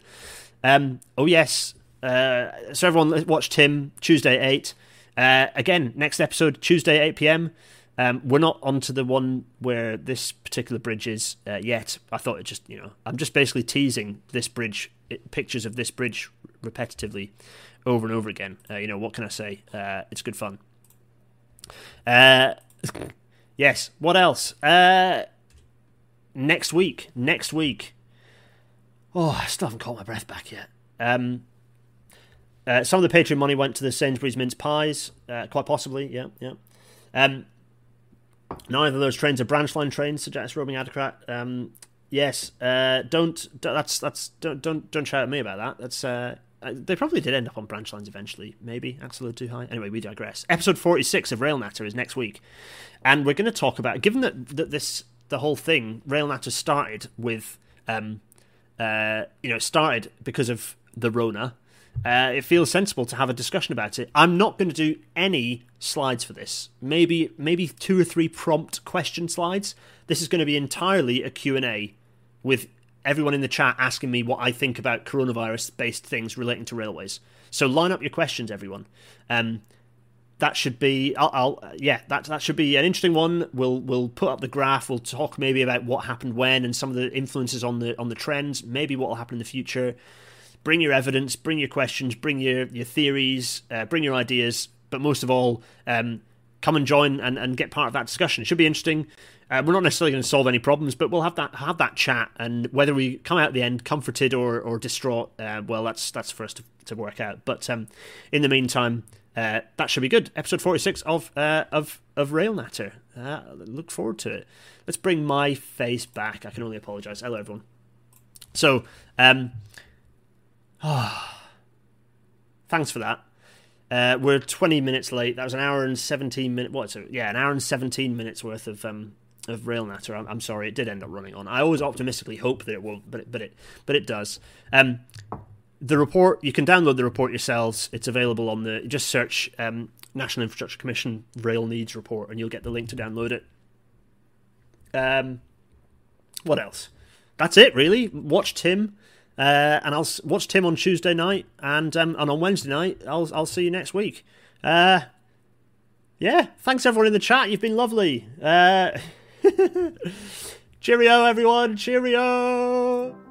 Um, oh, yes. Uh, so everyone watch Tim Tuesday 8. Uh, again, next episode, Tuesday, 8 pm. Um, we're not onto the one where this particular bridge is uh, yet. I thought it just, you know, I'm just basically teasing this bridge, it, pictures of this bridge repetitively over and over again. Uh, you know, what can I say? Uh, it's good fun. Uh, yes, what else? Uh, next week, next week. Oh, I still haven't caught my breath back yet. Um, uh, some of the Patreon money went to the Sainsbury's mince pies, quite possibly. Yeah, yeah. Um, neither of those trains are branch line trains, suggests Roaming Adocrat. Um, yes, uh, don't, that's that's don't don't don't shout at me about that. That's uh, they probably did end up on branch lines eventually. Maybe that's a little too high. Anyway, we digress. Episode forty six of Rail Natter is next week, and we're going to talk about given that that this the whole thing Rail Natter started with um, uh, you know started because of the Rona uh, it feels sensible to have a discussion about it. I'm not going to do any slides for this. Maybe maybe two or three prompt question slides. This is going to be entirely a Q&A with everyone in the chat asking me what I think about coronavirus based things relating to railways. So line up your questions everyone. Um, that should be I'll, I'll, yeah that that should be an interesting one we'll we'll put up the graph we'll talk maybe about what happened when and some of the influences on the on the trends maybe what will happen in the future bring your evidence, bring your questions, bring your your theories, uh, bring your ideas, but most of all, um, come and join and, and get part of that discussion. It should be interesting. Uh, we're not necessarily going to solve any problems, but we'll have that have that chat, and whether we come out at the end comforted or or distraught, uh, well, that's that's for us to, to work out. But um, in the meantime, uh, that should be good. Episode forty six of uh, of of Rail Natter. Uh, look forward to it. Let's bring my face back. I can only apologise. Hello, everyone. So, um, Thanks for that. Uh, we're 20 minutes late. That was an hour and 17 minutes. What? Yeah, an hour and 17 minutes worth of um, of Rail Natter. I'm, I'm, sorry, it did end up running on. I always optimistically hope that it won't, but it, but it but it does. Um, the report you can download the report yourselves. It's available on the just search um, National Infrastructure Commission Rail Needs Report, and you'll get the link to download it. Um, what else? That's it, really. Watch Tim. Uh, and I'll watch Tim on Tuesday night, and um, and on Wednesday night, I'll I'll see you next week. Uh, yeah, thanks everyone in the chat. You've been lovely. Uh, cheerio, everyone. Cheerio.